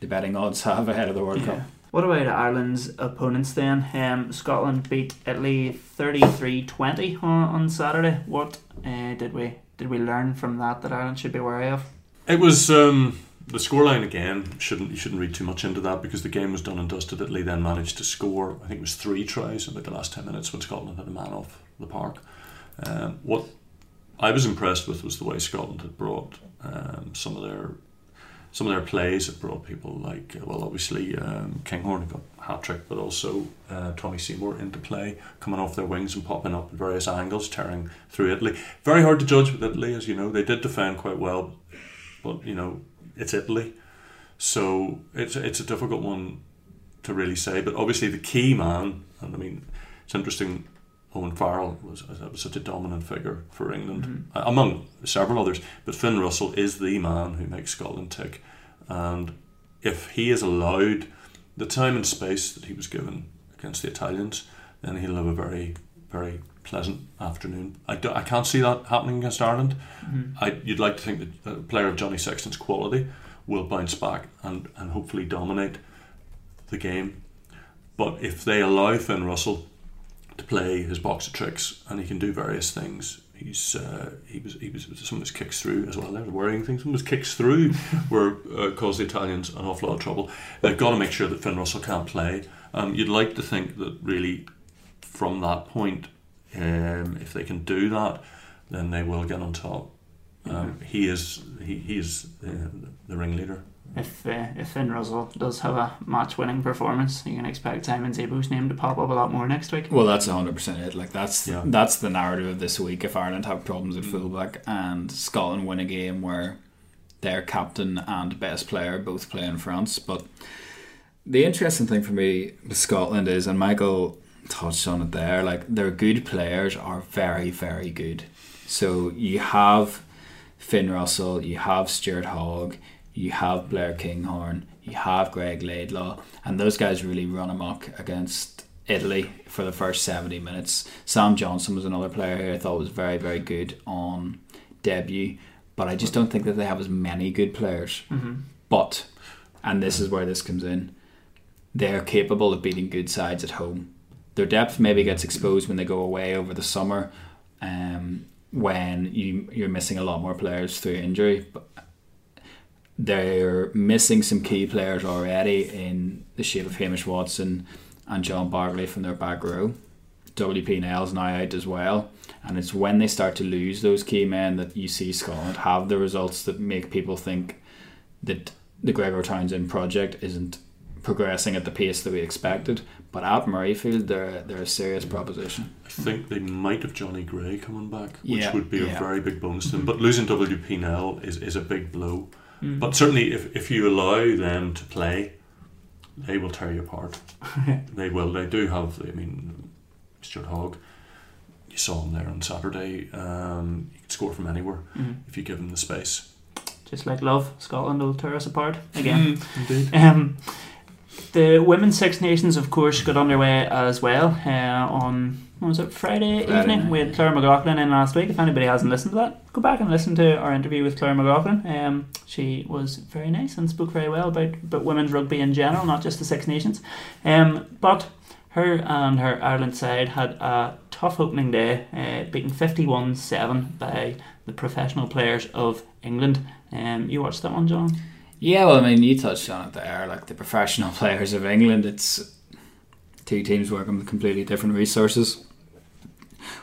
the betting odds have ahead of the World Cup. What about Ireland's opponents then? Um, Scotland beat Italy 33-20 on, on Saturday. What uh, did we did we learn from that that Ireland should be wary of? It was um, the scoreline again. Shouldn't you shouldn't read too much into that because the game was done and dusted. Italy then managed to score. I think it was three tries in the last ten minutes when Scotland had a man off the park. Um, what I was impressed with was the way Scotland had brought um, some of their some of their plays. It brought people like uh, well, obviously um, Kinghorn got hat trick, but also uh, Tommy Seymour into play, coming off their wings and popping up at various angles, tearing through Italy. Very hard to judge with Italy, as you know. They did defend quite well, but you know it's Italy, so it's it's a difficult one to really say. But obviously the key man, and I mean it's interesting. Owen Farrell was, was such a dominant figure for England, uh, among several others. But Finn Russell is the man who makes Scotland tick, and if he is allowed the time and space that he was given against the Italians, then he'll have a very very pleasant afternoon. I, do, I can't see that happening against Ireland. I, you'd like to think that a player of Johnny Sexton's quality will bounce back and, and hopefully dominate the game. But if they allow Finn Russell to play his box of tricks and he can do various things, he's uh, he was he was some of his kicks through as well. They're worrying things. Some of his kicks through were uh, caused the Italians an awful lot of trouble. They've got to make sure that Finn Russell can't play. Um, you'd like to think that really from that point, um, if they can do that, then they will get on top. Um, he is he, he is uh, the ringleader. If uh, if Finn Russell does have a match winning performance, you can expect Simon Zebo's name to pop up a lot more next week. Well, that's hundred percent it. Like that's Yeah. that's the narrative of this week. If Ireland have problems at fullback and Scotland win a game where their captain and best player both play in France, but the interesting thing for me with Scotland is, and Michael touched on it there, like their good players are very very good. So you have Finn Russell, you have Stuart Hogg, you have Blair Kinghorn, you have Greg Laidlaw, and those guys really run amok against Italy for the first 70 minutes. Sam Johnson was another player who I thought was very, very good on debut, but I just don't think that they have as many good players. Mm-hmm. But, and this is where this comes in, they're capable of beating good sides at home. Their depth maybe gets exposed when they go away over the summer, um, when you you're missing a lot more players through injury. But they're missing some key players already in the shape of Hamish Watson and John Barclay from their back row. WP Nel's now out as well. And it's when they start to lose those key men that you see Scotland have the results that make people think that the Gregor Townsend project isn't progressing at the pace that we expected. But at Murrayfield, they're, they're a serious proposition. I think they might have Jonny Gray coming back, which Yeah, would be yeah. a very big bonus to them. But losing WP Nel is, is a big blow. But certainly, if, if you allow them to play, they will tear you apart. they will. They do have. I mean, Stuart Hogg. you saw him there on Saturday. Um, he could score from anywhere Mhm. if you give him the space. Just like love, Scotland will tear us apart again. Indeed. Um, the Women's Six Nations, of course, got underway as well uh, on what was it Friday, Friday evening. night, we had yeah. Claire McLaughlin in last week. If anybody hasn't listened to that, go back and listen to our interview with Claire McLaughlin. Um, she was very nice and spoke very well about, about women's rugby in general, not just the Six Nations. Um, but her and her Ireland side had a tough opening day, uh, beaten 51 7 by the professional players of England. Um, you watched that one, John? Yeah, well, I mean, you touched on it there. Like the professional players of England, it's two teams working with completely different resources.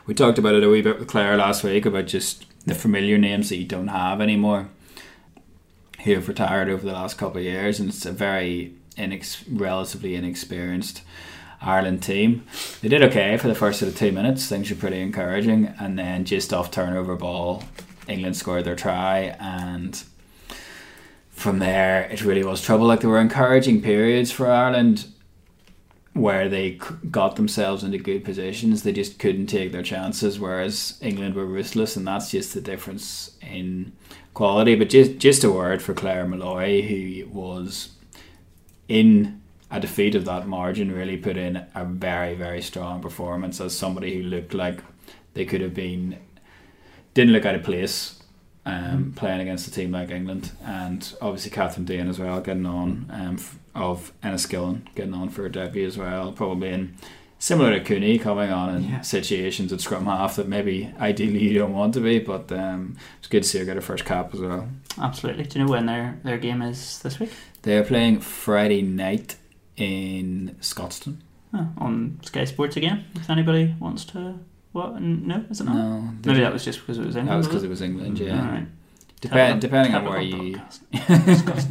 We talked about it a wee bit with Claire last week about just the familiar names that you don't have anymore, who have retired over the last couple of years, and it's a very inex- relatively inexperienced Ireland team. They did okay for the first sort of two minutes. Things were pretty encouraging, and then just off turnover ball, England scored their try, and from there it really was trouble. Like there were encouraging periods for Ireland where they got themselves into good positions. They just couldn't take their chances, whereas England were ruthless, and that's just the difference in quality. But just just a word for Claire Molloy, who was in a defeat of that margin, really put in a very very strong performance as somebody who looked like they could have been didn't look out of place. Um, playing against a team like England, and obviously Kathryn Dane as well, getting on um, of Enniskillen, getting on for a debut as well, probably in similar to Cooney coming on in Yeah. situations at scrum half that maybe ideally you don't want to be, but um, it's good to see her get her first cap as well. Absolutely. Do you know when their, their game is this week? They're playing Friday night in Scotstoun. Oh, on Sky Sports again. If anybody wants to. What? No, is it not? No, Maybe did- that was just because it was England. that was was because it was England. Yeah, Alright. Depend, Typical- depending on typical where you podcast.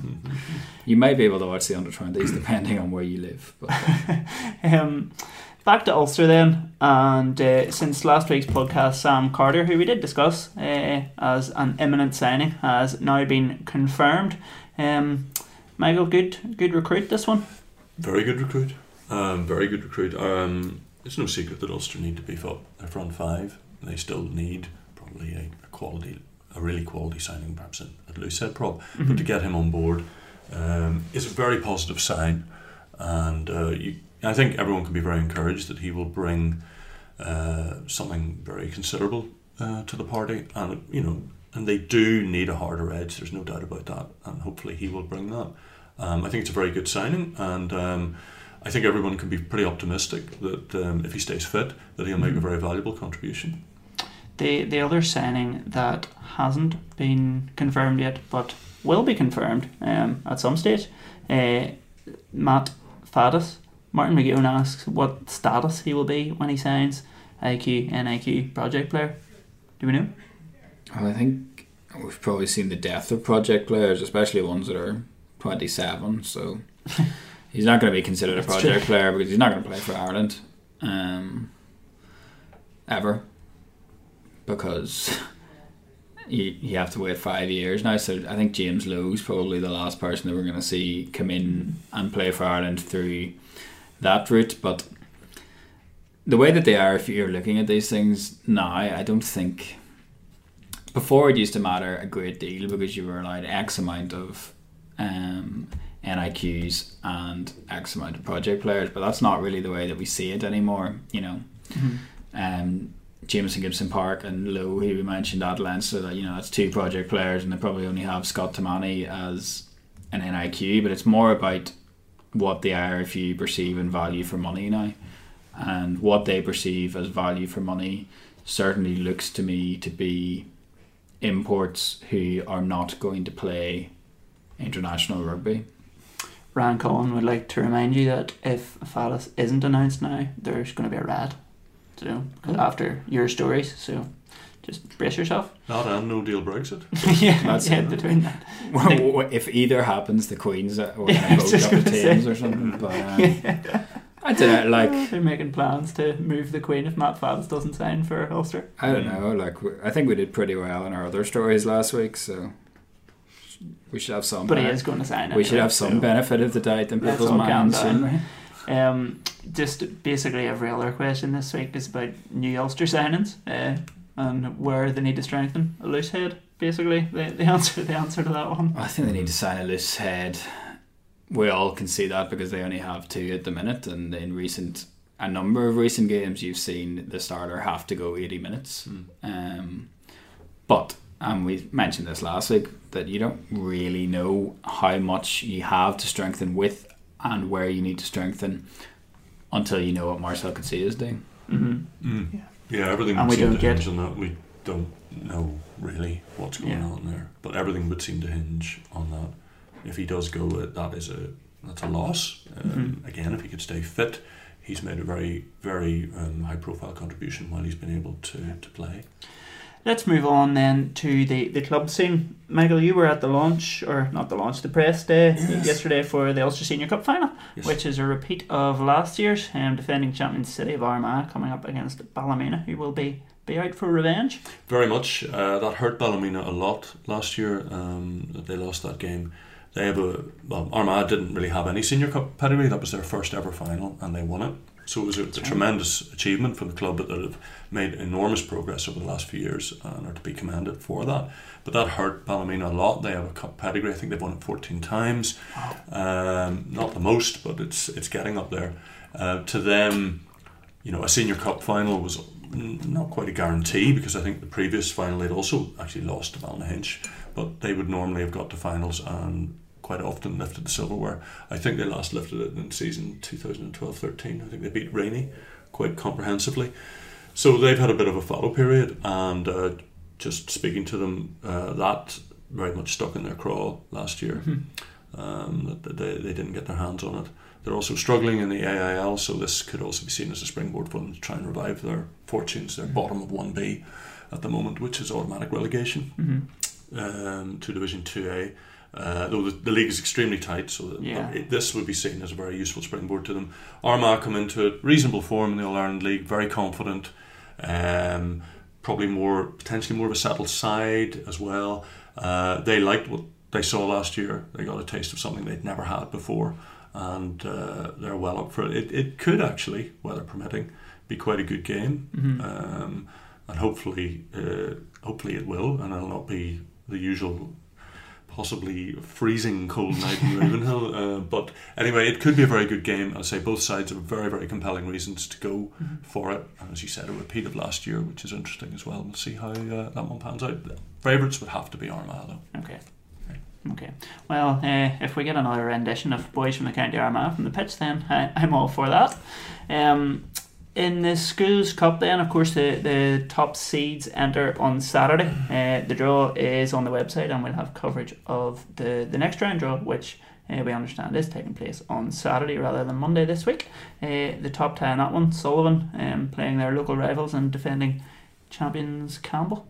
you may be able to watch the under twenties depending on where you live. But um, back to Ulster then, and uh, since last week's podcast, Sam Carter, who we did discuss uh, as an imminent signing, has now been confirmed. Um, Michael, good, good recruit this one. Very good recruit. Um, very good recruit. Um, it's no secret that Ulster need to beef up their front five. They still need probably a, a quality, a really quality signing, perhaps at, at loose head prop. But to get him on board um, is a very positive sign, and uh, you, I think everyone can be very encouraged that he will bring uh, something very considerable uh, to the party, and you know, and they do need a harder edge. There's no doubt about that, and hopefully he will bring that. Um, I think it's a very good signing, and um, I think everyone can be pretty optimistic that um, if he stays fit, that he'll make a very valuable contribution. The the other signing that hasn't been confirmed yet, but will be confirmed um, at some stage, uh, Matt Faddes. Martin McGowan asks what status he will be when he signs IQ NIQ project player. Do we know? Well, I think we've probably seen the death of project players, especially ones that are 27. So he's not going to be considered a project true. player because he's not going to play for Ireland um, ever because you, you have to wait five years now. So I think James Lowe's probably the last person that we're going to see come in and play for Ireland through that route. But the way that they are, if you're looking at these things now, I don't think before it used to matter a great deal because you were allowed X amount of um, NIQs and X amount of project players, but that's not really the way that we see it anymore. You know, um, Jamison Gibson Park and Lowe, who we mentioned at length, so that you know that's two project players, and they probably only have Scott Tamani as an NIQ, but it's more about what the IRFU perceive in value for money now, and what they perceive as value for money certainly looks to me to be imports who are not going to play international rugby. Ryan Cullen would like to remind you that if Faddes isn't announced now, there's going to be a rat. So after your stories, so just brace yourself. Not and no deal Brexit. yeah, That's yeah, it. between that. well, if either happens, the Queens are going Yeah, I was to just vote up the say. Thames or something. But um, I don't know, like They're making plans to move the Queen if Matt Faddes doesn't sign for Ulster. I don't know, like I think we did pretty well in our other stories last week, so we should have some. But he benefit- is going to sign it. we should have some benefit of the doubt in Let's people's all calm minds, down. shouldn't we? Um, just basically every other question this week is about new Ulster signings uh, and where they need to strengthen. A loose head, basically, the, the answer the answer to that one. I think they need to sign a loose head. We all can see that because they only have two at the minute, and in recent a number of recent games, you've seen the starter have to go eighty minutes. Um, but and we mentioned this last week that you don't really know how much you have to strengthen with and where you need to strengthen until you know what Marcel Coetzee is doing. Mm-hmm. Yeah, yeah everything And would we seem don't to hinge get- on that. We don't know really what's going Yeah. on there, but everything would seem to hinge on that. If he does go, uh, that is a that's a loss. Um, Mhm. Again, if he could stay fit, he's made a very very um, high profile contribution while he's been able to to play. Let's move on then to the, the club scene. Michael, you were at the launch, or not the launch, the press day Yes. yesterday for the Ulster Senior Cup final, Yes. which is a repeat of last year's um, defending champion City of Armagh coming up against Ballymena, who will be, be out for revenge. Very much. Uh, that hurt Ballymena a lot last year. Um, they lost that game. They have a well, Armagh didn't really have any senior cup pedigree. That was their first ever final, and they won it. So it was a, a tremendous achievement for the club that have made enormous progress over the last few years and are to be commended for that. But that hurt Ballymena a lot. They have a cup pedigree. I think they've won it 14 times. Um, not the most, but it's it's getting up there. Uh, to them, you know, a senior cup final was not quite a guarantee because I think the previous final they'd also actually lost to Ballynahinch, but they would normally have got to finals and quite often lifted the silverware. I think they last lifted it in season 2012-13. I think they beat Rainey quite comprehensively. So they've had a bit of a fallow period, and uh, just speaking to them, uh, that very much stuck in their craw last year. Um, that that they, they didn't get their hands on it. They're also struggling in the AIL, so this could also be seen as a springboard for them to try and revive their fortunes. They're bottom of 1B at the moment, which is automatic relegation Mm-hmm. um, to Division 2A. Uh, though the, the league is extremely tight, so Yeah. it, this would be seen as a very useful springboard to them. Armagh come into it reasonable form in the All Ireland League, very confident, um, probably more potentially more of a settled side as well. Uh, they liked what they saw last year. They got a taste of something they'd never had before, and uh, they're well up for it. it. It could actually, weather permitting, be quite a good game, Mm-hmm. um, and hopefully, uh, hopefully it will, and it'll not be the usual. Possibly freezing cold night in Ravenhill, uh, but anyway, it could be a very good game. I'd say both sides have very, very compelling reasons to go for it. And as you said, a repeat of last year, which is interesting as well. We'll see how uh, that one pans out. Favourites would have to be Armagh, though. Okay. Okay. Well, uh, if we get another rendition of Boys from the County Armagh from the pitch, then I, I'm all for that. Um, in the Schools Cup, then, of course, the, the top seeds enter on Saturday. Uh, the draw is on the website, and we'll have coverage of the, the next round draw, which uh, we understand is taking place on Saturday rather than Monday this week. Uh, the top tie in that one, Sullivan, um, playing their local rivals and defending champions Campbell.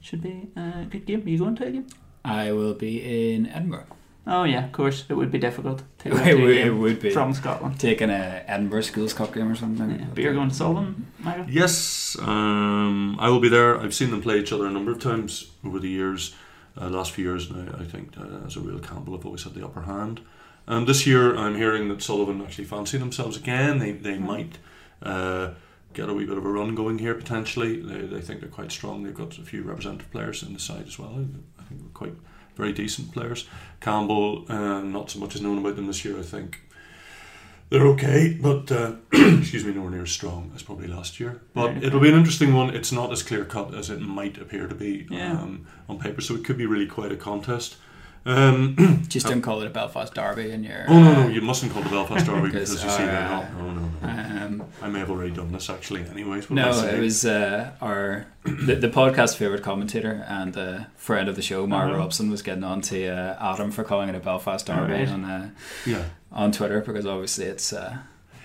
Should be a good game. Are you going to a game? I will be in Edinburgh. Oh yeah, of course it would be difficult to It would- it would be. from Scotland. Taking a Edinburgh Schools Cup game or something. Yeah, but you're going to Sullivan, Michael. Yes, um, I will be there. I've seen them play each other a number of times over the years, uh, last few years now. I think uh, as a real Campbell have always had the upper hand. Um, this year, I'm hearing that Sullivan actually fancy themselves again. They they might uh, get a wee bit of a run going here potentially. They, they think they're quite strong. They've got a few representative players in the side as well. I think they're quite very decent players. Campbell, uh, not so much is known about them this year. I think they're okay, but uh, excuse me, nowhere near as strong as probably last year. But it'll be an interesting one. It's not as clear cut as it might appear to be Yeah. um, on paper, so it could be really quite a contest. Um, Just don't call it a Belfast derby in your. oh no, no, you mustn't call the Belfast Derby Because, because you see they're uh, not. No, no, no. Um, I may have already done this actually. Anyways, no, am I saying? it was uh, our the, the podcast favorite commentator and uh, friend of the show, Mark Uh-huh. Robson, was getting on to uh, Adam for calling it a Belfast derby Alright. on uh, yeah. on Twitter because obviously it's uh,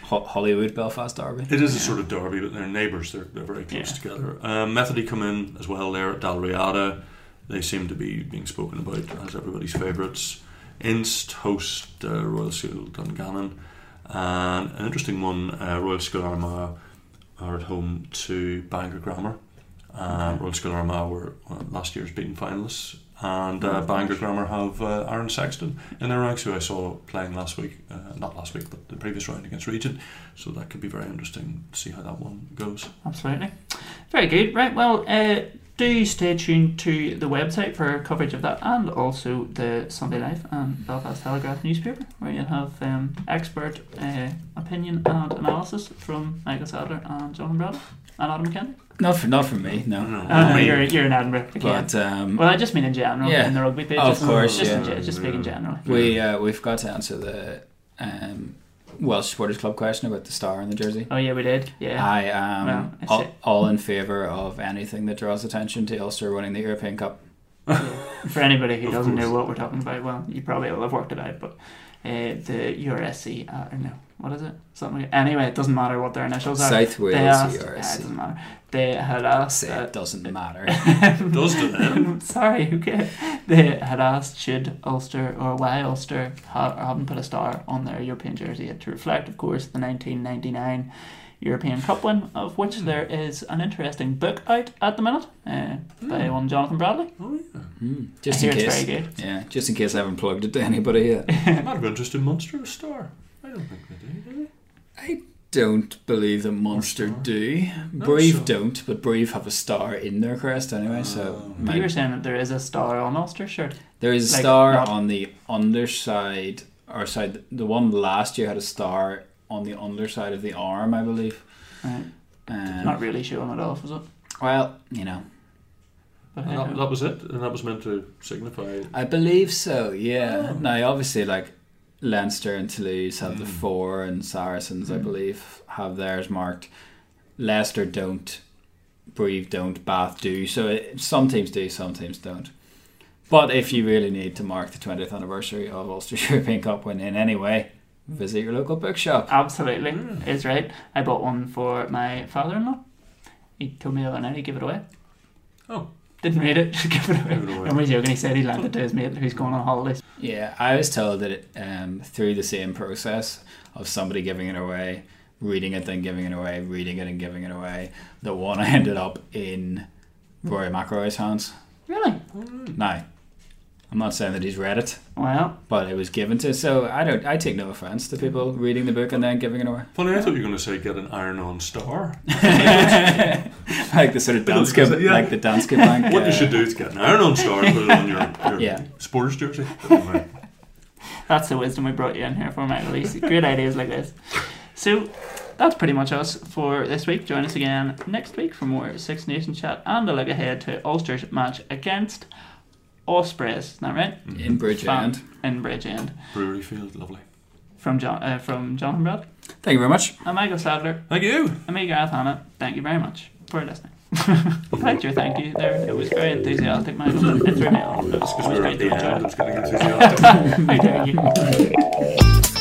Holywood Belfast derby. It is a sort of derby, but they're neighbours. They're, they're very close Yeah. together. Um, Methody come in as well there at Dalriada. They seem to be being spoken about as everybody's favourites. Inst host uh, Royal School Dungannon. And an interesting one, uh, Royal School Armagh are at home to Bangor Grammar. Um, Royal School Armagh were uh, last year's beaten finalists and uh, Bangor Grammar have uh, Aaron Sexton in their ranks, who I saw playing last week, uh, not last week, but the previous round against Regent. So that could be very interesting to see how that one goes. Absolutely. Very good. Right, well, uh, do stay tuned to the website for coverage of that and also the Sunday Life and Belfast Telegraph newspaper, where you'll have um, expert uh, opinion and analysis from Michael Sadlier and Jonathan Bradley and Adam McKenna. Not for not for me, no. No. Uh, you're, you're in Edinburgh again. But um, well, I just mean in general, Yeah. in the rugby page. Of just, course, just, yeah. ge- just speaking generally. we uh, we've got to answer the um, Welsh Supporters Club question about the star in the jersey. Oh, yeah, we did. Yeah. I am Well, all, all in favour of anything that draws attention to Ulster winning the European Cup. For anybody who doesn't know what we're talking about, well, you probably will have worked it out, but uh, the URSC, uh, no, what is it? Something like, anyway, it doesn't matter what their initials are. South Wales they asked, URSC. yeah, it doesn't matter. They had asked. Say uh, it doesn't matter. Does to them. Sorry, okay. They had asked should Ulster or why Ulster ha- haven't put a star on their European jersey yet to reflect, of course, the 1999 European Cup win, of which there is an interesting book out at the minute uh, by one Jonathan Bradley. Oh yeah, Hmm, I Just hear in it's case. very good. Yeah, just in case I haven't plugged it to anybody yet. might have interest in Munster a star. I don't think they do. do I don't believe that Munster star? do. No, Brive so- don't, but Brive have a star in their crest anyway. So Oh. You were saying that there is a star on Ulster shirt. there is a like, star not- on the underside, or side. The one last year had a star on the underside of the arm, I believe. Right. Um, Not really showing it off, is it? Well, you know, But And that, that was it, and that was meant to signify. I believe so. Yeah. Oh. Now, obviously, like Leinster and Toulouse have the Mm. four, and Saracens, I Mm. believe, have theirs marked. Leicester don't, Brive don't, Bath do. So it, some teams do, some teams don't. But if you really need to mark the 20th anniversary of Ulster European Cup win in any way, visit your local bookshop. absolutely Mm. is right. I bought one for my father-in-law. He told me the other night he'd give it away. Oh. Didn't read it, just give it away. Give it away. I'm only joking. He said he lent it to his mate who's going on holidays. Yeah, I was told that it, um, through the same process of somebody giving it away, reading it, then giving it away, reading it, and giving it away, the one I ended up in Rory McIlroy's hands. Really? Now, I'm not saying that he's read it, Well, but it was given to. So I don't. I take no offense to people reading the book and then giving it away. Funny, I thought you were going to say get an iron-on star. like the sort of Because- Danske, yeah. like the Danske Bank. What uh, you should do is get an iron-on star and put it on your, your Yeah. sports jersey. That's the wisdom we brought you in here for, Michael. Great ideas like this. So, that's pretty much us for this week. Join us again next week for more Six Nations chat and a look ahead to Ulster's match against Ospreys. Is that right? in Bridgend. In Bridgend. Brewery Field, lovely. From John, uh, from Jonathan Brad. Thank you very much. I'm Michael Sadlier. Thank you. I'm me, Gareth Hanna. Thank you very much for listening. Thank you, thank you. There, it was very enthusiastic, Michael. It threw me off. It was, Because we were at great the to end, enjoy. it's getting enthusiastic. How dare you?